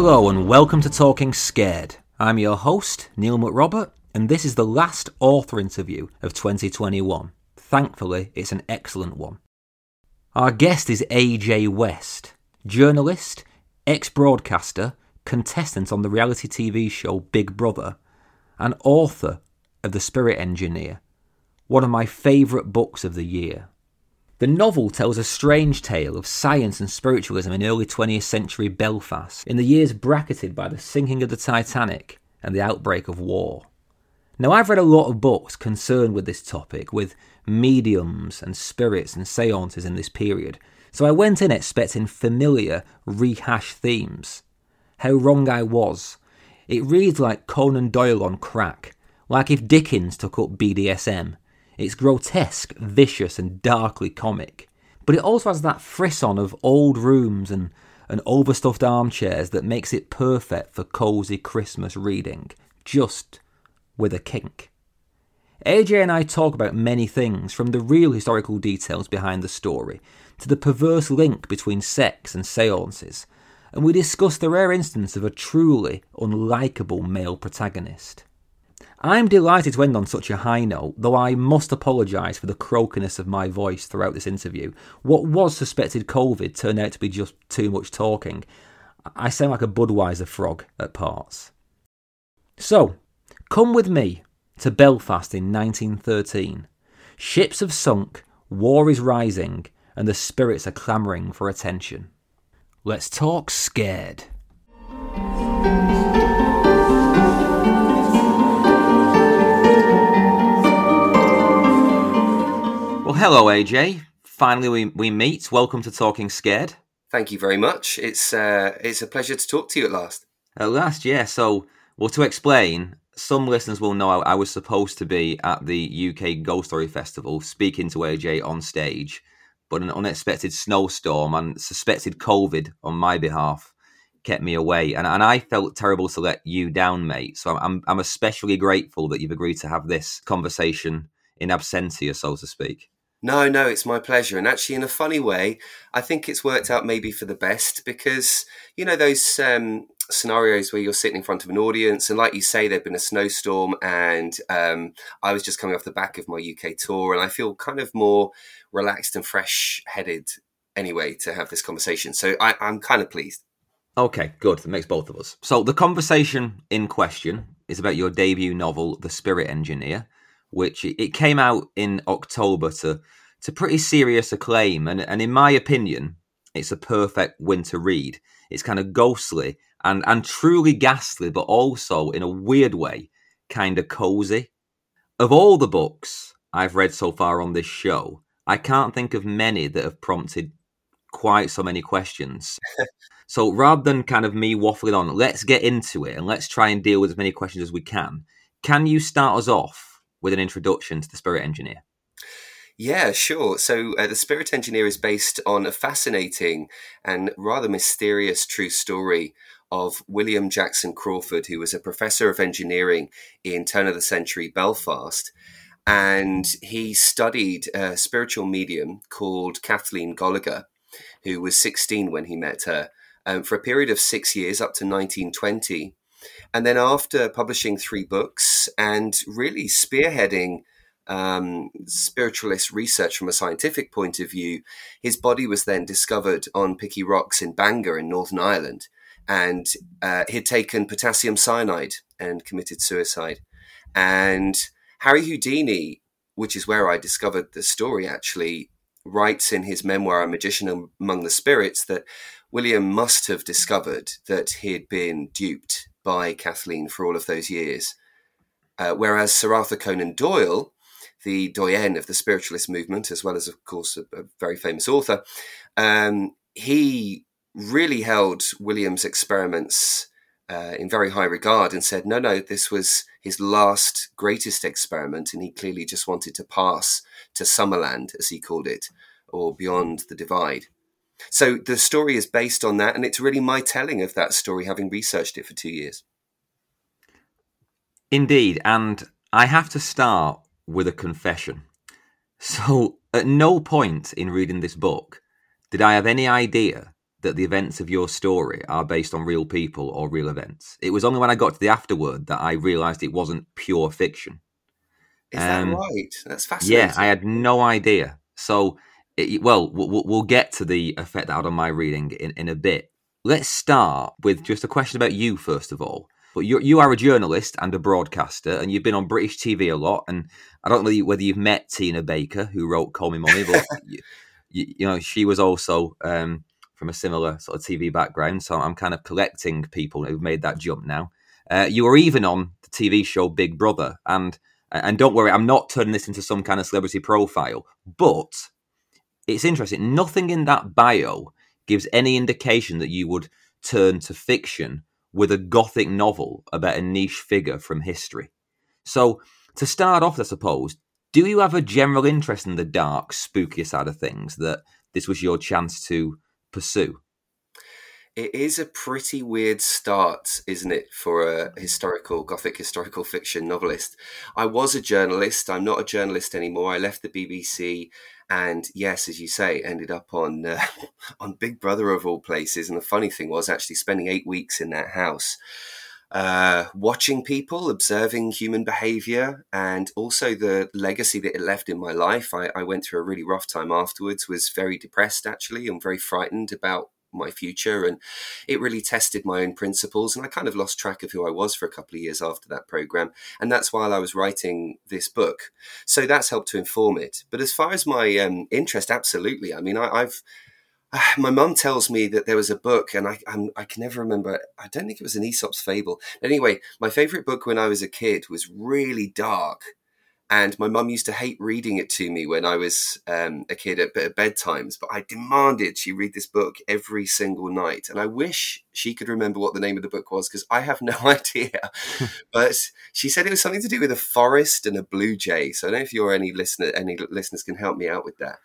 Hello and welcome to Talking Scared. I'm your host, Neil McRobert, and this is the last author interview of 2021. Thankfully, it's an excellent one. Our guest is AJ West, journalist, ex broadcaster, contestant on the reality TV show Big Brother, and author of The Spirit Engineer, one of my favourite books of the year. The novel tells a strange tale of science and spiritualism in early 20th century Belfast, in the years bracketed by the sinking of the Titanic and the outbreak of war. Now, I've read a lot of books concerned with this topic, with mediums and spirits and seances in this period, so I went in expecting familiar, rehashed themes. How wrong I was. It reads like Conan Doyle on crack, like if Dickens took up BDSM it's grotesque, vicious, and darkly comic. But it also has that frisson of old rooms and, and overstuffed armchairs that makes it perfect for cosy Christmas reading, just with a kink. AJ and I talk about many things, from the real historical details behind the story to the perverse link between sex and seances, and we discuss the rare instance of a truly unlikable male protagonist. I'm delighted to end on such a high note, though I must apologise for the croakiness of my voice throughout this interview. What was suspected COVID turned out to be just too much talking. I sound like a Budweiser frog at parts. So, come with me to Belfast in 1913. Ships have sunk, war is rising, and the spirits are clamouring for attention. Let's talk scared. Hello, AJ. Finally, we, we meet. Welcome to Talking Scared. Thank you very much. It's uh, it's a pleasure to talk to you at last. At last, yeah. So, well, to explain, some listeners will know I, I was supposed to be at the UK Ghost Story Festival speaking to AJ on stage, but an unexpected snowstorm and suspected COVID on my behalf kept me away, and, and I felt terrible to let you down, mate. So I'm I'm especially grateful that you've agreed to have this conversation in absentia, so to speak. No, no, it's my pleasure. And actually, in a funny way, I think it's worked out maybe for the best because, you know, those um, scenarios where you're sitting in front of an audience, and like you say, there'd been a snowstorm, and um, I was just coming off the back of my UK tour, and I feel kind of more relaxed and fresh headed anyway to have this conversation. So I, I'm kind of pleased. Okay, good. That makes both of us. So the conversation in question is about your debut novel, The Spirit Engineer which it came out in October to to pretty serious acclaim, and and in my opinion, it's a perfect winter read. It's kind of ghostly and and truly ghastly, but also in a weird way, kind of cozy. Of all the books I've read so far on this show, I can't think of many that have prompted quite so many questions. so rather than kind of me waffling on, let's get into it and let's try and deal with as many questions as we can. Can you start us off with an introduction to the Spirit Engineer? Yeah, sure. So, uh, The Spirit Engineer is based on a fascinating and rather mysterious true story of William Jackson Crawford, who was a professor of engineering in turn of the century Belfast. And he studied a spiritual medium called Kathleen Goligher, who was 16 when he met her, um, for a period of six years up to 1920. And then after publishing three books and really spearheading um, spiritualist research from a scientific point of view, his body was then discovered on Pickie Rocks in Bangor in Northern Ireland. And uh, he'd taken potassium cyanide and committed suicide. And Harry Houdini, which is where I discovered the story actually, writes in his memoir, A Magician Among the Spirits, that William must have discovered that he had been duped by Kathleen for all of those years. Uh, whereas Sir Arthur Conan Doyle, the doyen of the spiritualist movement, as well as, of course, a, a very famous author, um, he really held William's experiments uh, in very high regard and said, no, no, this was his last greatest experiment, and he clearly just wanted to pass to Summerland, as he called it, or beyond the divide. So the story is based on that, and it's really my telling of that story, having researched it for two years. Indeed, and I have to start with a confession. So, at no point in reading this book did I have any idea that the events of your story are based on real people or real events. It was only when I got to the afterword that I realized it wasn't pure fiction. Is um, that right? That's fascinating. Yeah, I had no idea. So, it, well, well, we'll get to the effect that had on my reading in, in a bit. Let's start with just a question about you, first of all. But you you are a journalist and a broadcaster, and you've been on British TV a lot. And I don't know whether you've met Tina Baker, who wrote "Call Me Mummy," but you, you, know she was also um, from a similar sort of TV background. So I'm kind of collecting people who've made that jump now. Uh, you were even on the TV show Big Brother, and and don't worry, I'm not turning this into some kind of celebrity profile, but it's interesting. Nothing in that bio gives any indication that you would turn to fiction with a gothic novel about a niche figure from history. So, to start off, I suppose, do you have a general interest in the dark, spookier side of things that this was your chance to pursue? It is a pretty weird start, isn't it, for a historical, gothic historical fiction novelist? I was a journalist. I'm not a journalist anymore. I left the BBC and yes, as you say, ended up on uh, on Big Brother of all places. And the funny thing was actually spending eight weeks in that house, uh, watching people, observing human behavior, and also the legacy that it left in my life. I, I went through a really rough time afterwards. Was very depressed actually, and very frightened about my future and it really tested my own principles and i kind of lost track of who i was for a couple of years after that program and that's while i was writing this book so that's helped to inform it but as far as my um, interest absolutely i mean I, have my mum tells me that there was a book, and I I'm, i can never remember. I don't think it was an Aesop's fable. Anyway, my favorite book when I was a kid was really dark, and my mum used to hate reading it to me when I was um, a kid at, at bedtimes, but I demanded she read this book every single night. And I wish she could remember what the name of the book was because I have no idea. but she said it was something to do with a forest and a blue jay. So I don't know if you're any listener, any listeners can help me out with that.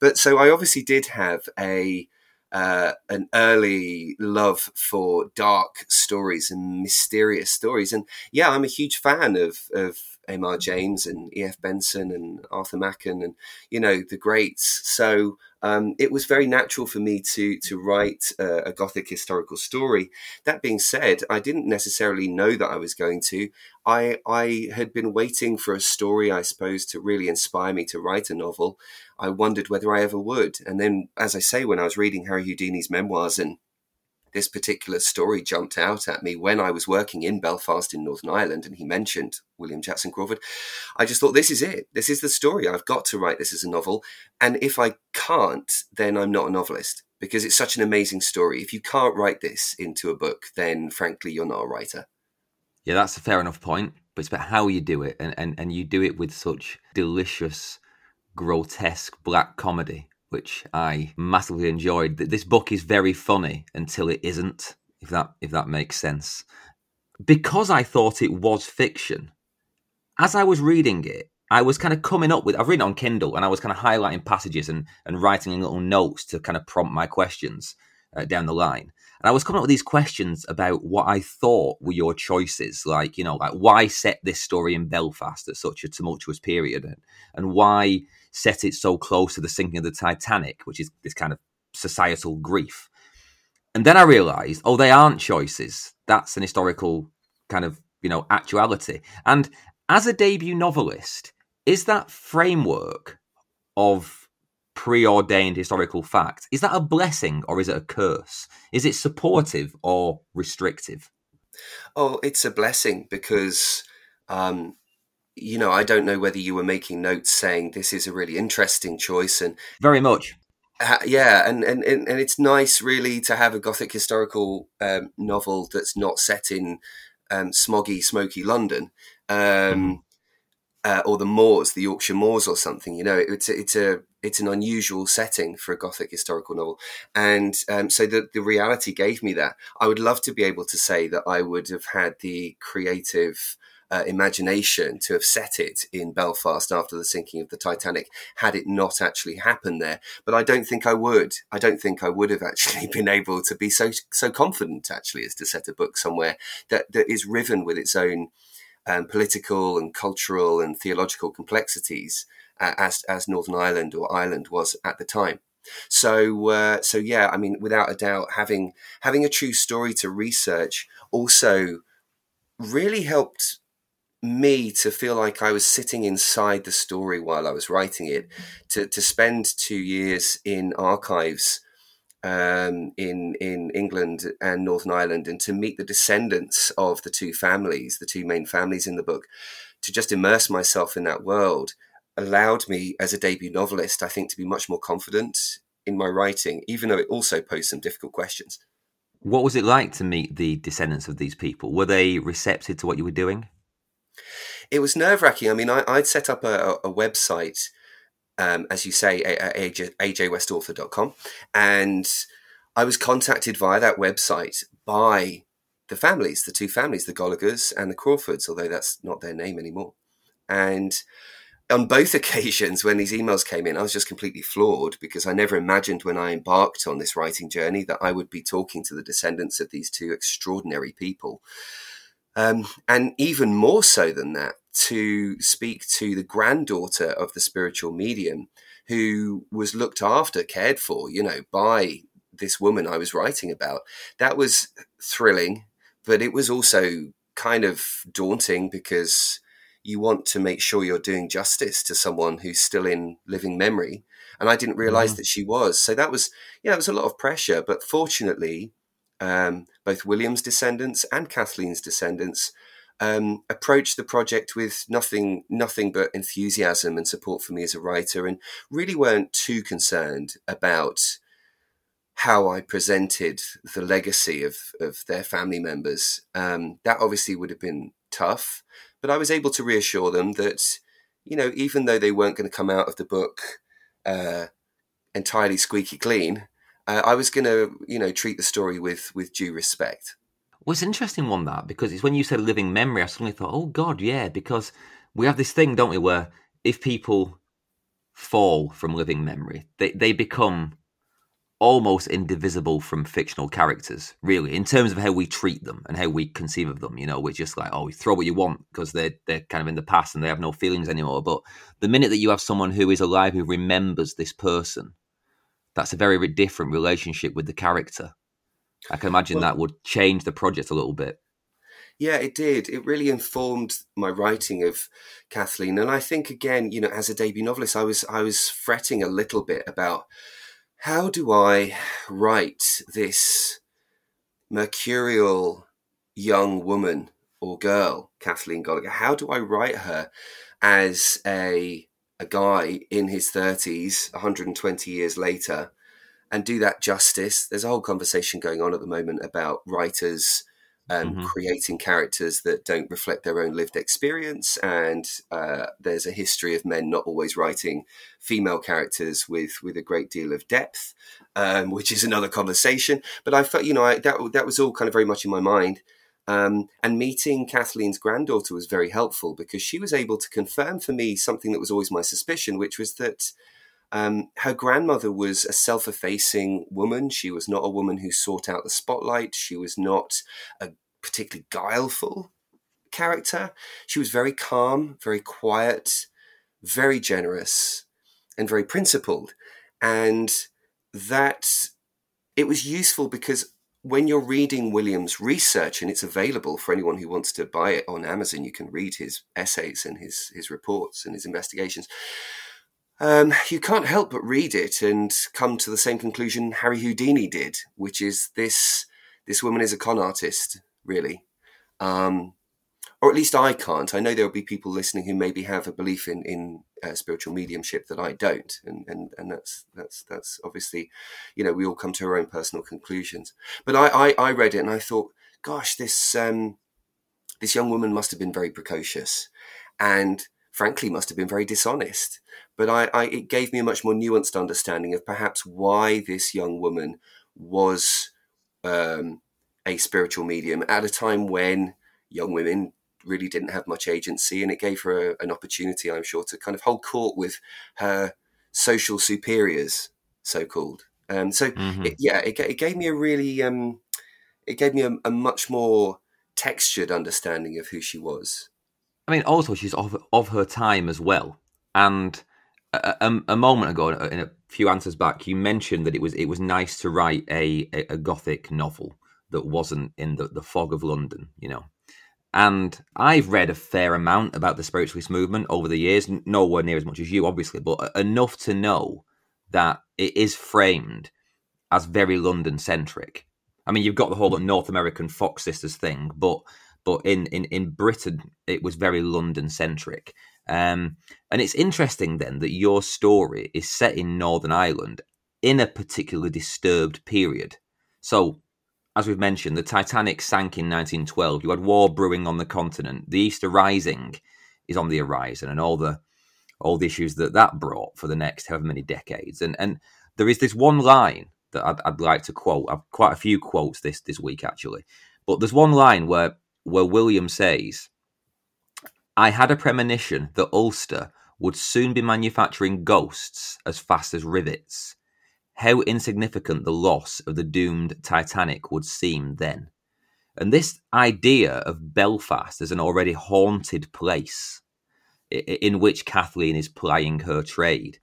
But so I obviously did have a uh, an early love for dark stories and mysterious stories. And yeah, I'm a huge fan of, of M.R. James and E.F. Benson and Arthur Machen and, you know, the greats. So um, it was very natural for me to, to write a, a Gothic historical story. That being said, I didn't necessarily know that I was going to. I, I had been waiting for a story, I suppose, to really inspire me to write a novel. I wondered whether I ever would. And then, as I say, when I was reading Harry Houdini's memoirs and this particular story jumped out at me when I was working in Belfast in Northern Ireland, and he mentioned William Jackson Crawford. I just thought, this is it. This is the story. I've got to write this as a novel. And if I can't, then I'm not a novelist because it's such an amazing story. If you can't write this into a book, then frankly, you're not a writer. Yeah, that's a fair enough point. But it's about how you do it, and, and, and you do it with such delicious, grotesque black comedy which I massively enjoyed. This book is very funny until it isn't, if that if that makes sense. Because I thought it was fiction, as I was reading it, I was kind of coming up with I've written it on Kindle and I was kind of highlighting passages and and writing in little notes to kind of prompt my questions uh, down the line. And I was coming up with these questions about what I thought were your choices, like you know, like why set this story in Belfast at such a tumultuous period, and, and why set it so close to the sinking of the Titanic, which is this kind of societal grief. And then I realized, oh, they aren't choices. That's an historical kind of, you know, actuality. And as a debut novelist, is that framework of preordained historical fact, is that a blessing or is it a curse? Is it supportive or restrictive? Oh, it's a blessing because um, you know, I don't know whether you were making notes saying this is a really interesting choice and very much. Uh, yeah, and, and and it's nice really to have a gothic historical um, novel that's not set in um, smoggy, smoky London. Um, mm-hmm. Uh, or the moors, the Yorkshire moors, or something. You know, it's a, it's a it's an unusual setting for a gothic historical novel, and um, so the the reality gave me that. I would love to be able to say that I would have had the creative uh, imagination to have set it in Belfast after the sinking of the Titanic had it not actually happened there. But I don't think I would. I don't think I would have actually been able to be so so confident actually as to set a book somewhere that, that is riven with its own um, political and cultural and theological complexities uh, as as Northern Ireland or Ireland was at the time. So, uh, so yeah, I mean, without a doubt, having having a true story to research also really helped me to feel like I was sitting inside the story while I was writing it. To to spend two years in archives um, in in England and Northern Ireland, and to meet the descendants of the two families, the two main families in the book, to just immerse myself in that world allowed me as a debut novelist, I think, to be much more confident in my writing, even though it also posed some difficult questions. What was it like to meet the descendants of these people? Were they receptive to what you were doing? It was nerve wracking. I mean, I, would set up a, a website, um, as you say, ajwestauthor.com, and I was contacted via that website by the families, the two families, the Golighers and the Crawfords, although that's not their name anymore. And on both occasions when these emails came in, I was just completely floored because I never imagined when I embarked on this writing journey that I would be talking to the descendants of these two extraordinary people. Um, and even more so than that, to speak to the granddaughter of the spiritual medium who was looked after, cared for, you know, by this woman I was writing about. That was thrilling, but it was also kind of daunting because you want to make sure you're doing justice to someone who's still in living memory. And I didn't realize mm. that she was. So that was, yeah, it was a lot of pressure. But fortunately, um, both William's descendants and Kathleen's descendants um, approached the project with nothing, nothing but enthusiasm and support for me as a writer, and really weren't too concerned about how I presented the legacy of, of their family members. Um, that obviously would have been tough. But I was able to reassure them that, you know, even though they weren't going to come out of the book uh, entirely squeaky clean, uh, I was going to, you know, treat the story with with due respect. Well, it's an interesting one that because it's when you said living memory, I suddenly thought, oh God, yeah, because we have this thing, don't we, where if people fall from living memory, they they become almost indivisible from fictional characters, really, in terms of how we treat them and how we conceive of them. You know, we're just like, oh, we throw what you want because they're they're kind of in the past and they have no feelings anymore. But the minute that you have someone who is alive who remembers this person, that's a very different relationship with the character. I can imagine well, that would change the project a little bit. Yeah, it did. It really informed my writing of Kathleen, and I think again, you know, as a debut novelist, I was I was fretting a little bit about how do I write this mercurial young woman or girl, Kathleen Goligher? How do I write her as a a guy in his 30s, 120 years later, and do that justice? There's a whole conversation going on at the moment about writers um, mm-hmm. creating characters that don't reflect their own lived experience. And uh, there's a history of men not always writing female characters with with a great deal of depth, um, which is another conversation. But I felt, you know, I, that that was all kind of very much in my mind. Um, and meeting Kathleen's granddaughter was very helpful because she was able to confirm for me something that was always my suspicion, which was that um, her grandmother was a self effacing woman. She was not a woman who sought out the spotlight. She was not a particularly guileful character. She was very calm, very quiet, very generous, and very principled. And that it was useful because when you're reading William's research, and it's available for anyone who wants to buy it on Amazon, you can read his essays and his his reports and his investigations um, you can't help but read it and come to the same conclusion Harry Houdini did, which is this this woman is a con artist, really. Um, or at least I can't. I know there will be people listening who maybe have a belief in in uh, spiritual mediumship that I don't, and and and that's that's that's obviously, you know, we all come to our own personal conclusions. But I I, I read it and I thought, gosh, this um, this young woman must have been very precocious, and frankly must have been very dishonest. But I, I, it gave me a much more nuanced understanding of perhaps why this young woman was um, a spiritual medium at a time when young women really didn't have much agency, and it gave her a, an opportunity, I'm sure, to kind of hold court with her social superiors, so called. Um, so mm-hmm. it, yeah, it, it, gave me a really, um, it gave me a, a much more textured understanding of who she was. I mean, also she's of of her time as well, and a, a, um, a moment ago in a few answers back, you mentioned that it was it was nice to write a a, a gothic novel that wasn't in the, the fog of London, you know. And I've read a fair amount about the spiritualist movement over the years, nowhere near as much as you, obviously, but enough to know that it is framed as very London centric. I mean, you've got the whole mm-hmm. North American Fox Sisters thing, but but in in, in Britain, it was very London centric. Um, and it's interesting then that your story is set in Northern Ireland in a particularly disturbed period. So, as we've mentioned, the Titanic sank in 1912. You had war brewing on the continent. The Easter Rising is on the horizon, and all the all the issues that that brought for the next however many decades. And and there is this one line that I'd, I'd like to quote. I've quite a few quotes this this week actually, but there's one line where where William says, "I had a premonition that Ulster would soon be manufacturing ghosts as fast as rivets." How insignificant the loss of the doomed Titanic would seem then. And this idea of Belfast as an already haunted place in which Kathleen is plying her trade.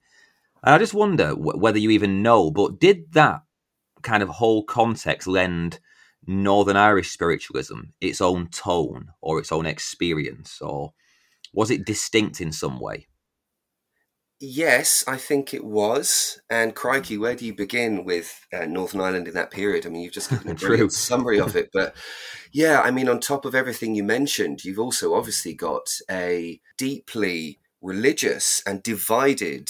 I just wonder whether you even know, but did that kind of whole context lend Northern Irish spiritualism its own tone or its own experience, or was it distinct in some way? Yes, I think it was. And crikey, where do you begin with uh, Northern Ireland in that period? I mean, you've just given a brilliant summary of it. But yeah, I mean, on top of everything you mentioned, you've also obviously got a deeply religious and divided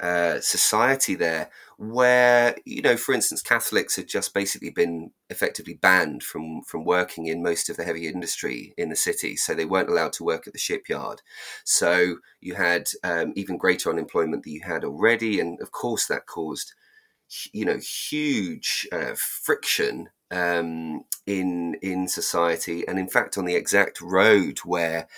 uh, society there where you know for instance catholics had just basically been effectively banned from from working in most of the heavy industry in the city. So they weren't allowed to work at the shipyard. So you had um, even greater unemployment that you had already. And of course that caused you know huge uh, friction um, in in society. And in fact on the exact road where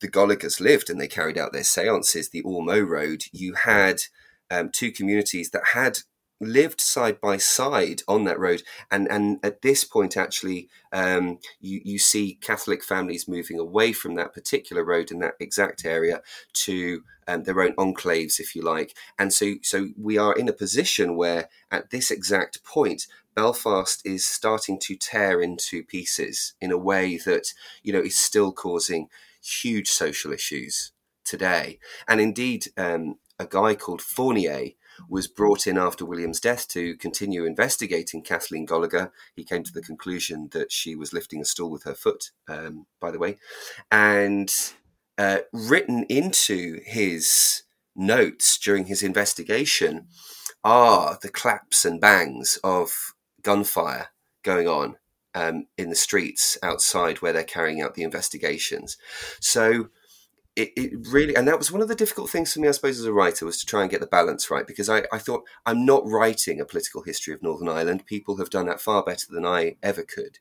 the Goligher's lived and they carried out their seances the Ormeau Road you had um, two communities that had lived side by side on that road. And and at this point actually um, you you see catholic families moving away from that particular road in that exact area to um, their own enclaves if you like. And so so we are in a position where at this exact point belfast is starting to tear into pieces in a way that you know is still causing huge social issues today. And indeed um, a guy called Fournier was brought in after William's death to continue investigating Kathleen Goligher. He came to the conclusion that she was lifting a stool with her foot, um, by the way, and uh, written into his notes during his investigation are the claps and bangs of gunfire going on um, in the streets outside where they're carrying out the investigations. So it, it really and that was one of the difficult things for me i suppose as a writer was to try and get the balance right because I, I thought i'm not writing a political history of northern ireland. People have done that far better than i ever could.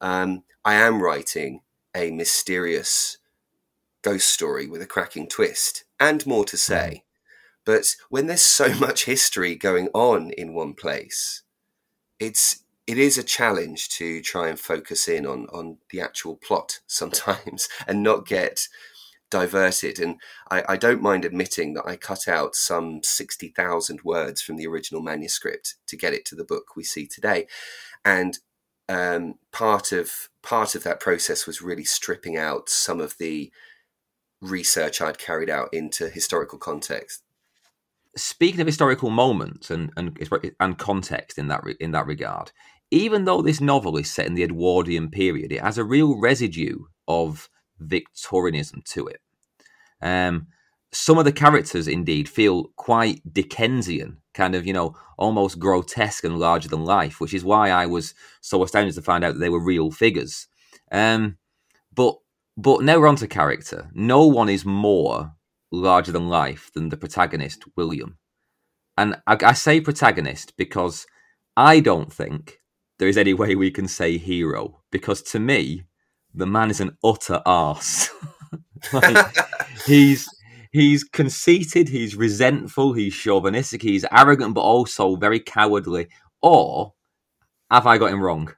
Um, i am writing a mysterious ghost story with a cracking twist and more to say. But when there's so much history going on in one place it's it is a challenge to try and focus in on on the actual plot sometimes and not get diverted. And I, I, don't mind admitting that I cut out some 60,000 words from the original manuscript to get it to the book we see today. And um, part of part of that process was really stripping out some of the research I'd carried out into historical context. Speaking of historical moments and and, and context in that in that regard, even though this novel is set in the Edwardian period, it has a real residue of Victorianism to it. Um, some of the characters, indeed, feel quite Dickensian, kind of, you know, almost grotesque and larger than life, which is why I was so astounded to find out that they were real figures. Um, but but now we're on to character. No one is more larger than life than the protagonist, William. And I, I say protagonist because I don't think there is any way we can say hero, because to me, the man is an utter arse. like, he's he's conceited, he's resentful, he's chauvinistic, he's arrogant, but also very cowardly. Or have I got him wrong?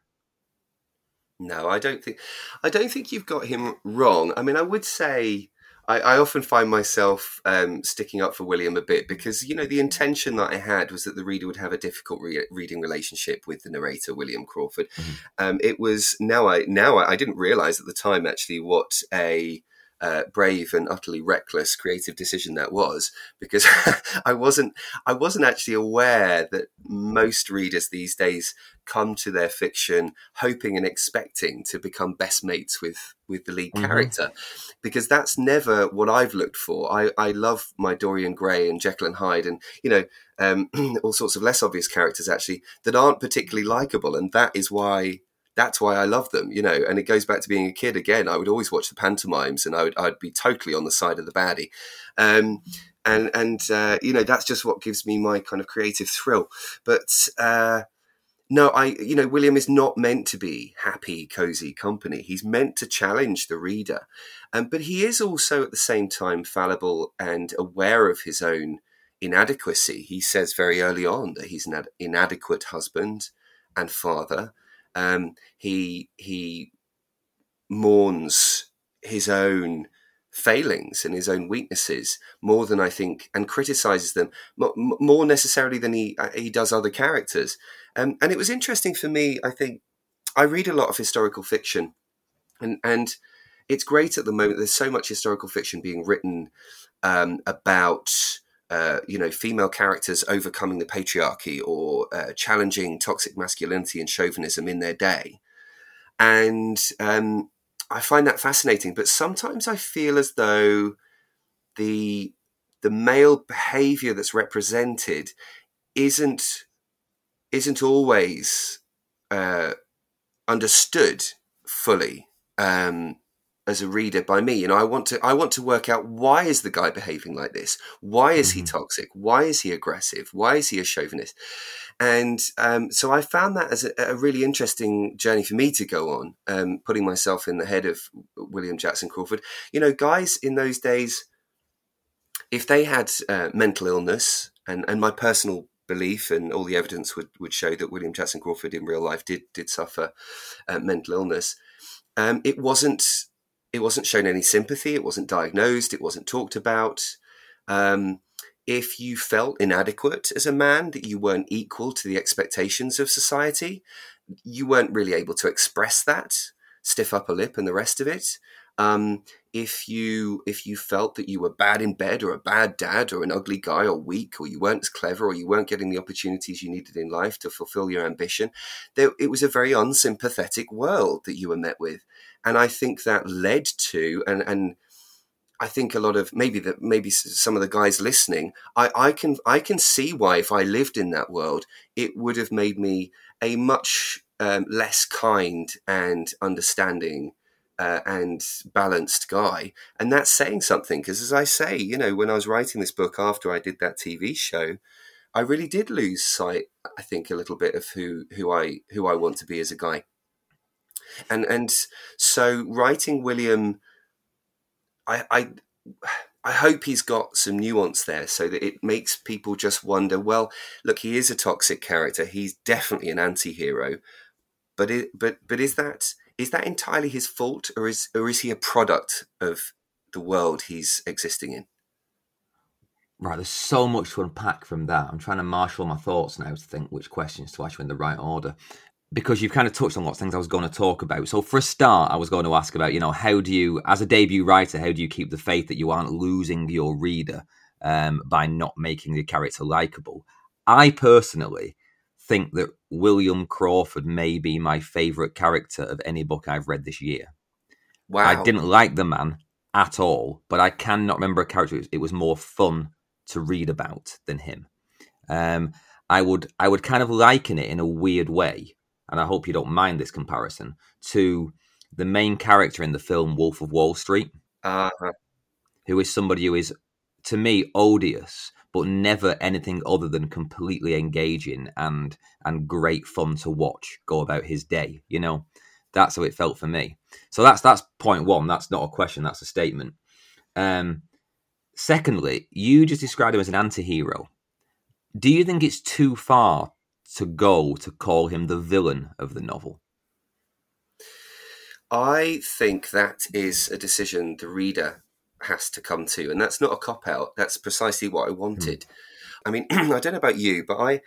No, I don't think. I don't think you've got him wrong. I mean, I would say I, I often find myself um, sticking up for William a bit because you know the intention that I had was that the reader would have a difficult re- reading relationship with the narrator William Crawford. Mm-hmm. Um, it was now I now I, I didn't realize at the time actually what a uh, brave and utterly reckless creative decision that was because I wasn't I wasn't actually aware that most readers these days come to their fiction hoping and expecting to become best mates with with the lead mm-hmm. character because that's never what I've looked for. I, I love my Dorian Gray and Jekyll and Hyde and you know um, all sorts of less obvious characters actually that aren't particularly likable and that is why that's why I love them, you know. And it goes back to being a kid again. I would always watch the pantomimes, and I would I'd be totally on the side of the baddie, um, and and uh, you know that's just what gives me my kind of creative thrill. But uh, no, I you know William is not meant to be happy, cozy company. He's meant to challenge the reader, um, but he is also at the same time fallible and aware of his own inadequacy. He says very early on that he's an inadequate husband and father um, he he mourns his own failings and his own weaknesses more than I think, and criticizes them more necessarily than he uh, he does other characters. Um, and it was interesting for me. I think I read a lot of historical fiction, and and it's great at the moment. There's so much historical fiction being written um, about uh, you know, female characters overcoming the patriarchy or uh, challenging toxic masculinity and chauvinism in their day. And um, I find that fascinating. But sometimes I feel as though the the male behavior that's represented isn't isn't always uh, understood fully. Um, as a reader by me. You know, I want to I want to work out why is the guy behaving like this? Why is mm-hmm. he toxic? Why is he aggressive? Why is he a chauvinist? And um, so I found that as a, a, really interesting journey for me to go on, um, putting myself in the head of William Jackson Crawford. You know, guys in those days, if they had uh, mental illness, and, and my personal belief and all the evidence would, would show that William Jackson Crawford in real life did did suffer uh, mental illness. Um, it wasn't it wasn't shown any sympathy. It wasn't diagnosed. It wasn't talked about. Um, if you felt inadequate as a man, that you weren't equal to the expectations of society, you weren't really able to express that, stiff upper lip, and the rest of it. Um, if you if you felt that you were bad in bed or a bad dad or an ugly guy or weak or you weren't as clever or you weren't getting the opportunities you needed in life to fulfill your ambition, there, it was a very unsympathetic world that you were met with and I think that led to and and I think a lot of maybe that maybe some of the guys listening, I, I can I can see why if I lived in that world, it would have made me a much um, less kind and understanding uh, and balanced guy, and that's saying something. Because as I say, you know, when I was writing this book after I did that TV show, I really did lose sight. I think a little bit of who who I who I want to be as a guy and and so writing William, I I. I hope he's got some nuance there so that it makes people just wonder well, look, he is a toxic character. He's definitely an anti hero. But, it, but, but is that is that entirely his fault or is, or is he a product of the world he's existing in? Right, there's so much to unpack from that. I'm trying to marshal my thoughts now to think which questions to ask you in the right order because you've kind of touched on lots of things I was going to talk about. So for a start, I was going to ask about, you know, how do you, as a debut writer, how do you keep the faith that you aren't losing your reader um, by not making the character likable? I personally think that William Crawford may be my favourite character of any book I've read this year. Wow. I didn't like the man at all, but I cannot remember a character it was more fun to read about than him. Um, I would I would kind of liken it in a weird way and I hope you don't mind this comparison, to the main character in the film Wolf of Wall Street, uh-huh. who is somebody who is, to me, odious, but never anything other than completely engaging and and great fun to watch go about his day. You know, that's how it felt for me. So that's that's point one. That's not a question. That's a statement. Um, secondly, you just described him as an anti-hero. Do you think it's too far to go to call him the villain of the novel? I think that is a decision the reader has to come to, and that's not a cop out. That's precisely what I wanted. Mm. I mean, I don't know about you, but I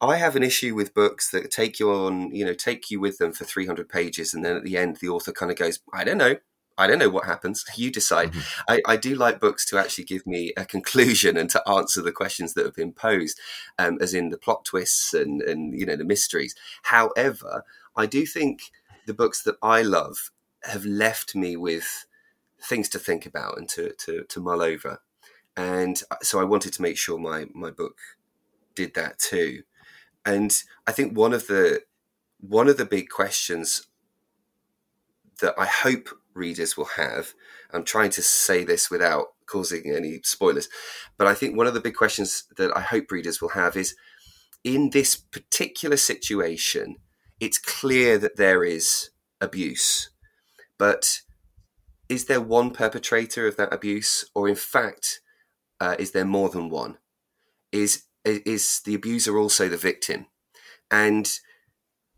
I have an issue with books that take you on, you know, take you with them for 300 pages, and then at the end, the author kind of goes, "I don't know, I don't know what happens. You decide." Mm-hmm. I, I, do like books to actually give me a conclusion and to answer the questions that have been posed, um, as in the plot twists and and you know the mysteries. However, I do think the books that I love have left me with things to think about and to to, to mull over, and uh, so I wanted to make sure my my book did that too. And I think one of the one of the big questions that I hope readers will have, I'm trying to say this without causing any spoilers, but I think one of the big questions that I hope readers will have is in this particular situation, it's clear that there is abuse, but is there one perpetrator of that abuse, or in fact, uh, is there more than one? Is is the abuser also the victim? And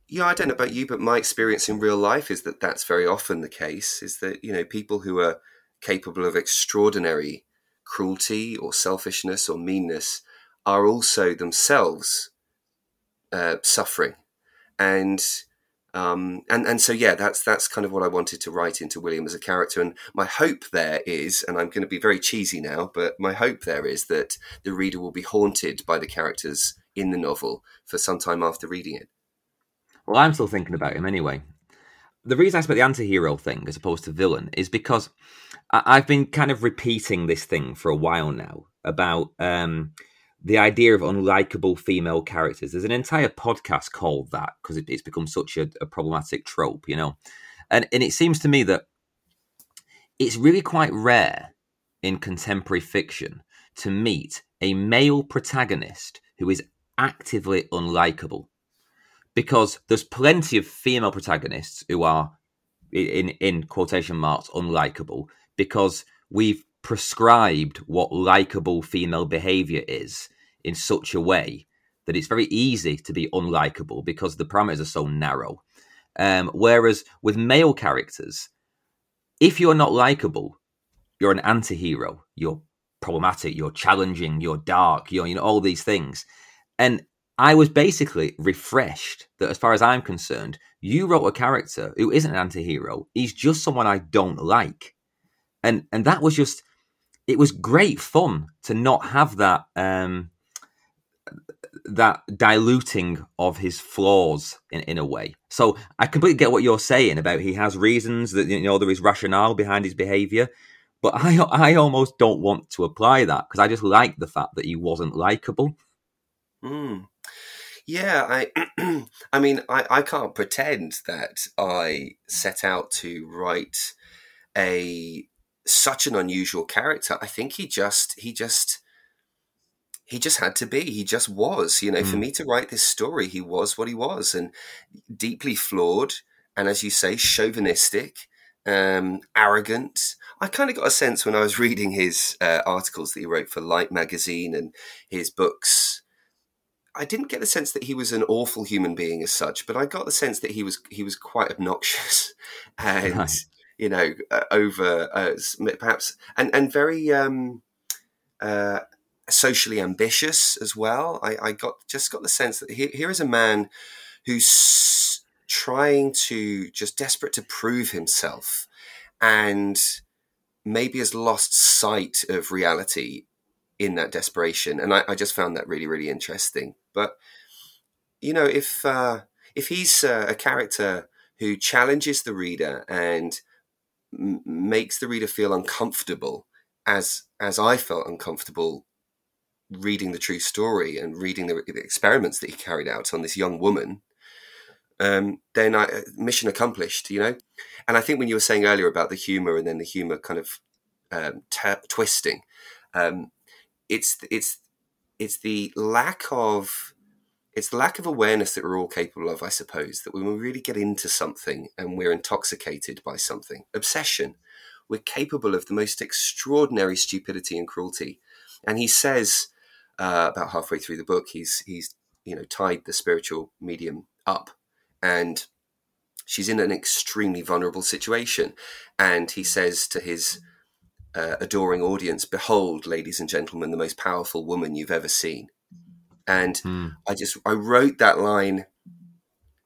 yeah, I don't know about you, but my experience in real life is that that's very often the case. Is that you know people who are capable of extraordinary cruelty or selfishness or meanness are also themselves uh, suffering, and um, and and so yeah, that's that's kind of what I wanted to write into William as a character. And my hope there is, and I'm going to be very cheesy now, but my hope there is that the reader will be haunted by the characters in the novel for some time after reading it. Well, I'm still thinking about him anyway. The reason I about the anti-hero thing as opposed to villain is because I've been kind of repeating this thing for a while now about um, the idea of unlikable female characters. There's an entire podcast called that because it's become such a, a problematic trope, you know. And and it seems to me that it's really quite rare in contemporary fiction to meet a male protagonist who is actively unlikable. Because there's plenty of female protagonists who are in in quotation marks unlikable because we've prescribed what likable female behavior is in such a way that it's very easy to be unlikable because the parameters are so narrow. Um, whereas with male characters, if you're not likable, you're an anti-hero. You're problematic. You're challenging. You're dark. You're you know all these things. And I was basically refreshed that, as far as I'm concerned, you wrote a character who isn't an anti-hero. He's just someone I don't like, and and that was just it was great fun to not have that um, that diluting of his flaws in, in a way. So I completely get what you're saying about he has reasons that you know there is rationale behind his behavior, but I I almost don't want to apply that because I just like the fact that he wasn't likable. Mm. Yeah, I I mean I, I can't pretend that I set out to write a such an unusual character. I think he just he just he just had to be. He just was. You know, mm. for me to write this story, he was what he was, and deeply flawed, and as you say, chauvinistic, um, arrogant. I kind of got a sense when I was reading his uh, articles that he wrote for Light magazine and his books. I didn't get the sense that he was an awful human being as such, but I got the sense that he was he was quite obnoxious and right. you know uh, over uh, perhaps and and very um, uh, socially ambitious as well. I, I got just got the sense that here, here is a man who's trying to just desperate to prove himself and maybe has lost sight of reality in that desperation. And I, I just found that really, really interesting. But you know, if uh, if he's uh, a character who challenges the reader and m- makes the reader feel uncomfortable, as as I felt uncomfortable reading the true story and reading the, the experiments that he carried out on this young woman, um, then I, uh, mission accomplished, you know. And I think when you were saying earlier about the humor and then the humor kind of um, t- twisting, um, it's it's it's the lack of it's the lack of awareness that we're all capable of, I suppose, that when we really get into something and we're intoxicated by something, obsession, we're capable of the most extraordinary stupidity and cruelty. And he says uh, about halfway through the book, he's he's you know tied the spiritual medium up, and she's in an extremely vulnerable situation, and he says to his uh, adoring audience, "Behold, ladies and gentlemen, the most powerful woman you've ever seen." And mm. I just I wrote that line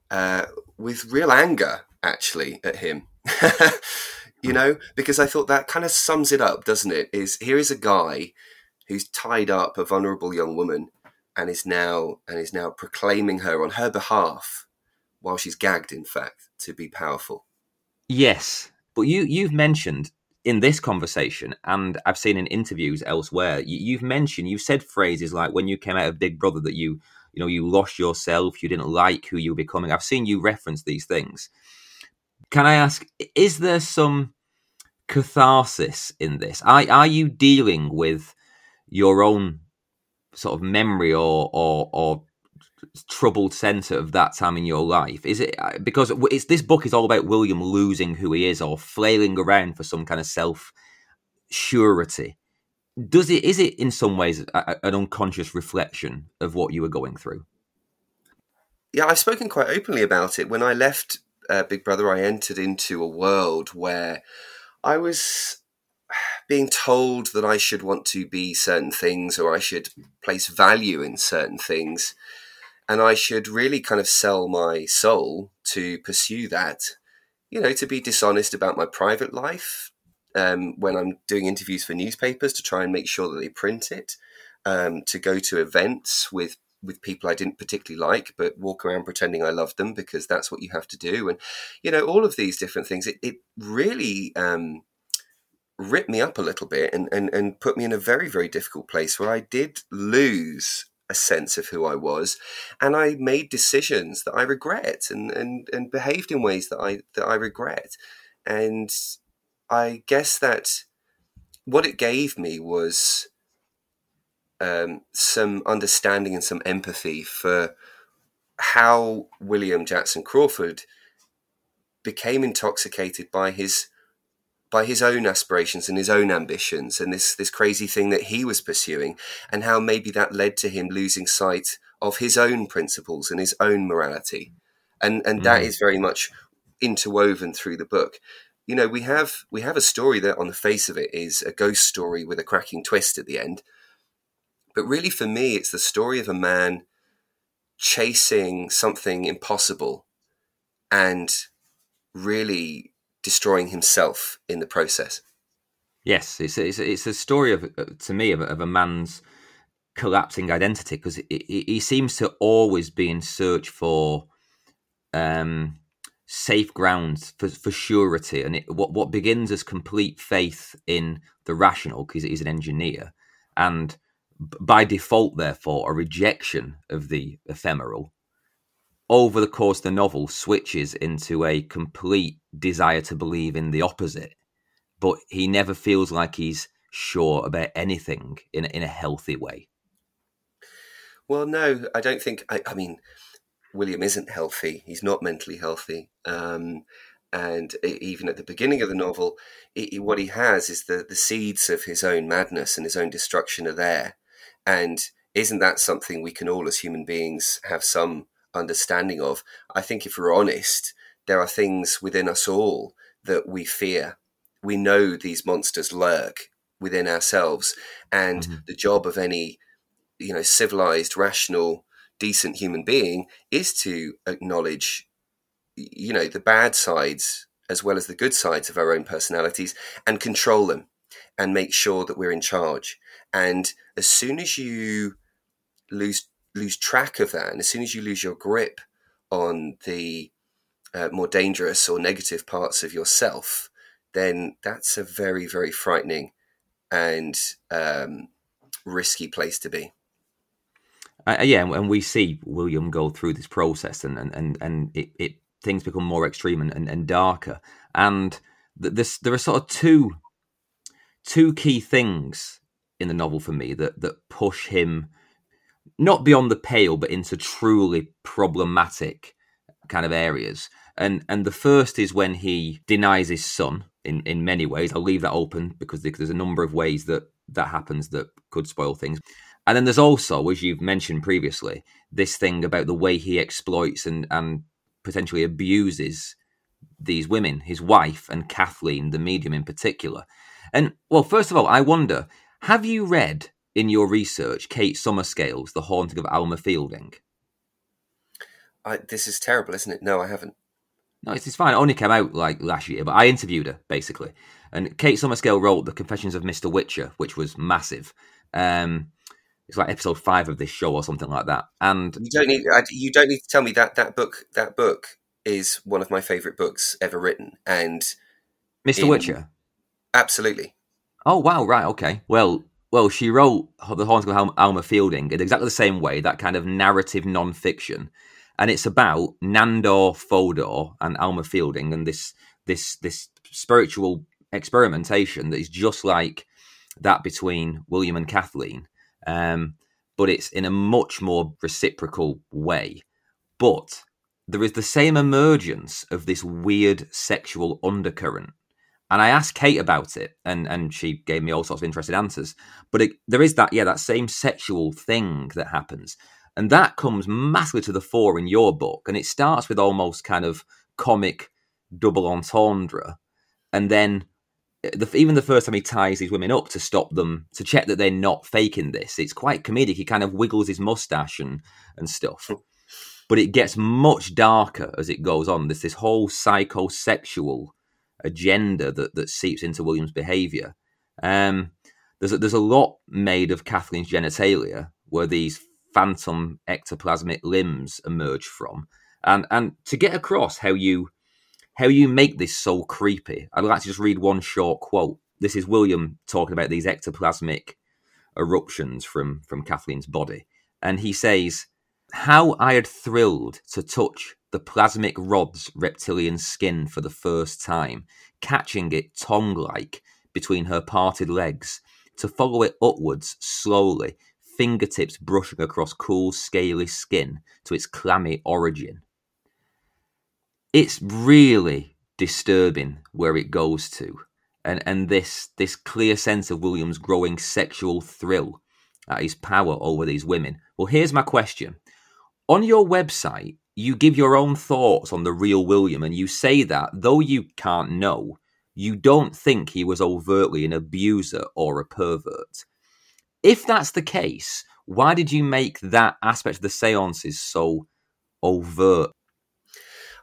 uh, with real anger, actually, at him. you know, because I thought that kind of sums it up, doesn't it? Is here is a guy who's tied up a vulnerable young woman and is now and is now proclaiming her on her behalf while she's gagged in fact to be powerful yes but you you've mentioned in this conversation and i've seen in interviews elsewhere you, have mentioned you've said phrases like when you came out of big brother that you you know you lost yourself you didn't like who you were becoming. I've seen you reference these things. Can i ask is there some catharsis in this? Are, are you dealing with your own sort of memory or or, or troubled center of that time in your life? Is it uh, because it's this book is all about William losing who he is or flailing around for some kind of self surety? Does it is it in some ways a, an unconscious reflection of what you were going through? Yeah, I've spoken quite openly about it. When I left uh, Big Brother, I entered into a world where I was being told that I should want to be certain things or I should place value in certain things. And I should really kind of sell my soul to pursue that, you know, to be dishonest about my private life um, when I'm doing interviews for newspapers to try and make sure that they print it, um, to go to events with with people I didn't particularly like, but walk around pretending I loved them because that's what you have to do. And, you know, all of these different things, it, it really um, ripped me up a little bit and, and, and put me in a very, very difficult place where I did lose a sense of who I was and I made decisions that I regret and, and, and behaved in ways that I that I regret. And I guess that what it gave me was um, some understanding and some empathy for how William Jackson Crawford became intoxicated by his by his own aspirations and his own ambitions and this this crazy thing that he was pursuing and how maybe that led to him losing sight of his own principles and his own morality. And and mm. that is very much interwoven through the book. You know we have we have a story that on the face of it is a ghost story with a cracking twist at the end. But really for me it's the story of a man chasing something impossible and really destroying himself in the process. Yes, it's it's, it's a story of uh, to me of, of a man's collapsing identity because he seems to always be in search for um, safe grounds for, for surety, and it, what what begins as complete faith in the rational because he's an engineer, and by default, therefore, a rejection of the ephemeral over the course of the novel switches into a complete desire to believe in the opposite but he never feels like he's sure about anything in, in a healthy way. Well no i don't think i, I mean william isn't healthy. He's not mentally healthy. Um, and even at the beginning of the novel, it, what he has is the, the seeds of his own madness and his own destruction are there. And isn't that something we can all, as human beings, have some understanding of. I think if we're honest, there are things within us all that we fear. We know these monsters lurk within ourselves, and mm-hmm. the job of any, you know, civilized, rational, decent human being is to acknowledge, you know, the bad sides as well as the good sides of our own personalities and control them and make sure that we're in charge. And as soon as you lose lose track of that, and as soon as you lose your grip on the uh, more dangerous or negative parts of yourself, then that's a very, very frightening and um, risky place to be. Uh, yeah, and we see William go through this process, and and and, and it, it things become more extreme and, and, and darker. And this there are sort of two two key things in the novel for me that that push him not beyond the pale, but into truly problematic kind of areas. And and the first is when he denies his son in in many ways. I'll leave that open because there's a number of ways that that happens that could spoil things. And then there's also, as you've mentioned previously, this thing about the way he exploits and and potentially abuses these women, his wife and Kathleen, the medium in particular. And well, first of all, I wonder: have you read in your research Kate Summerscale's *The Haunting of Alma Fielding*? I, this is terrible, isn't it? No, I haven't. No, it's, it's fine. It only came out like last year, but I interviewed her basically. And Kate Summerscale wrote The Confessions of Mr. Whicher, which was massive. Um, it's like episode five of this show or something like that. And you don't need you don't need to tell me that that book that book is one of my favorite books ever written. And Mr. In, Whicher, absolutely. Oh wow! Right. Okay. Well, well, she wrote The Haunting of Alma Fielding in exactly the same way, that kind of narrative non-fiction and it's about Nandor Fodor and Alma Fielding and this this this spiritual experimentation that is just like that between William and Kathleen, um, but it's in a much more reciprocal way. But there is the same emergence of this weird sexual undercurrent. And I asked Kate about it, and, and she gave me all sorts of interesting answers. But it, there is that, yeah, that same sexual thing that happens. And that comes massively to the fore in your book. And it starts with almost kind of comic double entendre. And then eh, the, even the first time he ties these women up to stop them, to check that they're not faking this, it's quite comedic. He kind of wiggles his mustache and, and stuff. But it gets much darker as it goes on. There's this whole psychosexual agenda that, that seeps into William's behavior. Um, there's a, there's a lot made of Kathleen's genitalia, where these phantom ectoplasmic limbs emerge from. And and to get across how you how you make this so creepy, I'd like to just read one short quote. This is William talking about these ectoplasmic eruptions from from Kathleen's body, and he says, "How I had thrilled to touch the plasmic rod's reptilian skin for the first time, catching it tongue-like between her parted legs." To follow it upwards slowly fingertips brushing across cool, scaly skin to its clammy origin. It's really disturbing where it goes to, and, and this, this clear sense of William's growing sexual thrill at his power over these women. Well, here's my question. On your website, you give your own thoughts on the real William, and you say that, though you can't know, you don't think he was overtly an abuser or a pervert. If that's the case, why did you make that aspect of the seances so overt?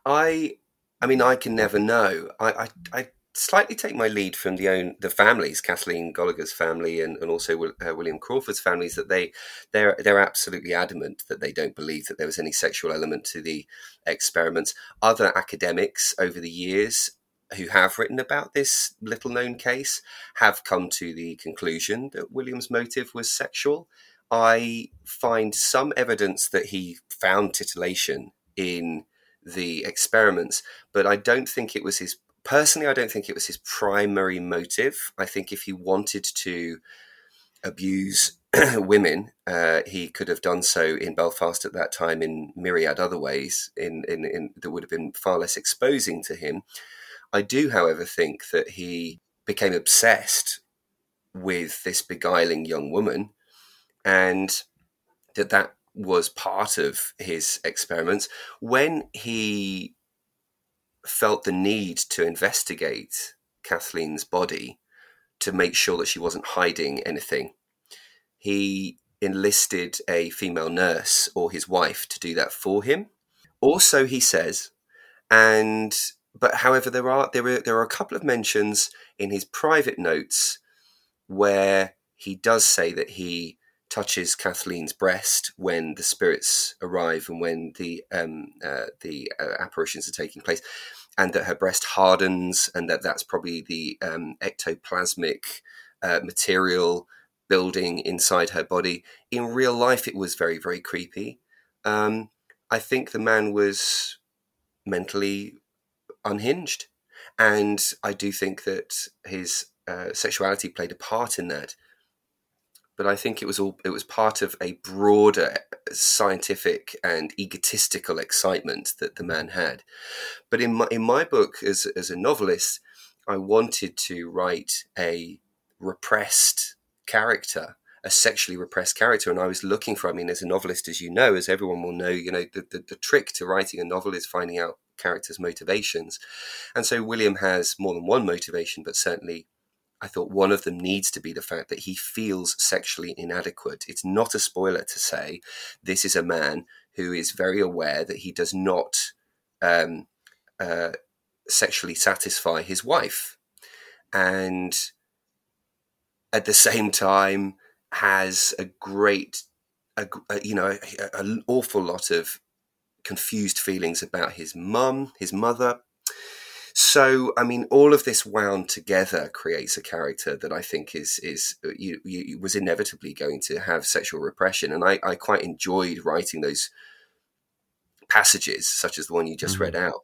I, I mean, I can never know. I, I, I slightly take my lead from the own the families, Kathleen Goligher's family, and, and also uh, William Crawford's families. That they they're they're absolutely adamant that they don't believe that there was any sexual element to the experiments. Other academics over the years who have written about this little known case have come to the conclusion that William's motive was sexual. I find some evidence that he found titillation in the experiments, but I don't think it was his personally, I don't think it was his primary motive. I think if he wanted to abuse women, uh, he could have done so in Belfast at that time in myriad other ways in, in, in, that would have been far less exposing to him. I do, however, think that he became obsessed with this beguiling young woman and that that was part of his experiments. When he felt the need to investigate Kathleen's body to make sure that she wasn't hiding anything, he enlisted a female nurse or his wife to do that for him. Also, he says, and but however, there are there are there are a couple of mentions in his private notes where he does say that he touches Kathleen's breast when the spirits arrive and when the um, uh, the uh, apparitions are taking place, and that her breast hardens, and that that's probably the um, ectoplasmic uh, material building inside her body. In real life, it was very very creepy. Um, I think the man was mentally unhinged. And I do think that his uh, sexuality played a part in that. But I think it was all it was part of a broader scientific and egotistical excitement that the man had. But in my in my book as as a novelist, I wanted to write a repressed character a sexually repressed character and i was looking for i mean as a novelist as you know as everyone will know you know the, the, the trick to writing a novel is finding out character's motivations. And so William has more than one motivation, but certainly I thought one of them needs to be the fact that he feels sexually inadequate. It's not a spoiler to say this is a man who is very aware that he does not um, uh, sexually satisfy his wife, and at the same time has a great, a, a, you know, an awful lot of confused feelings about his mum, his mother. So, I mean, all of this wound together creates a character that I think is is uh, you, you, was inevitably going to have sexual repression, and I, I quite enjoyed writing those passages, such as the one you just mm-hmm. read out,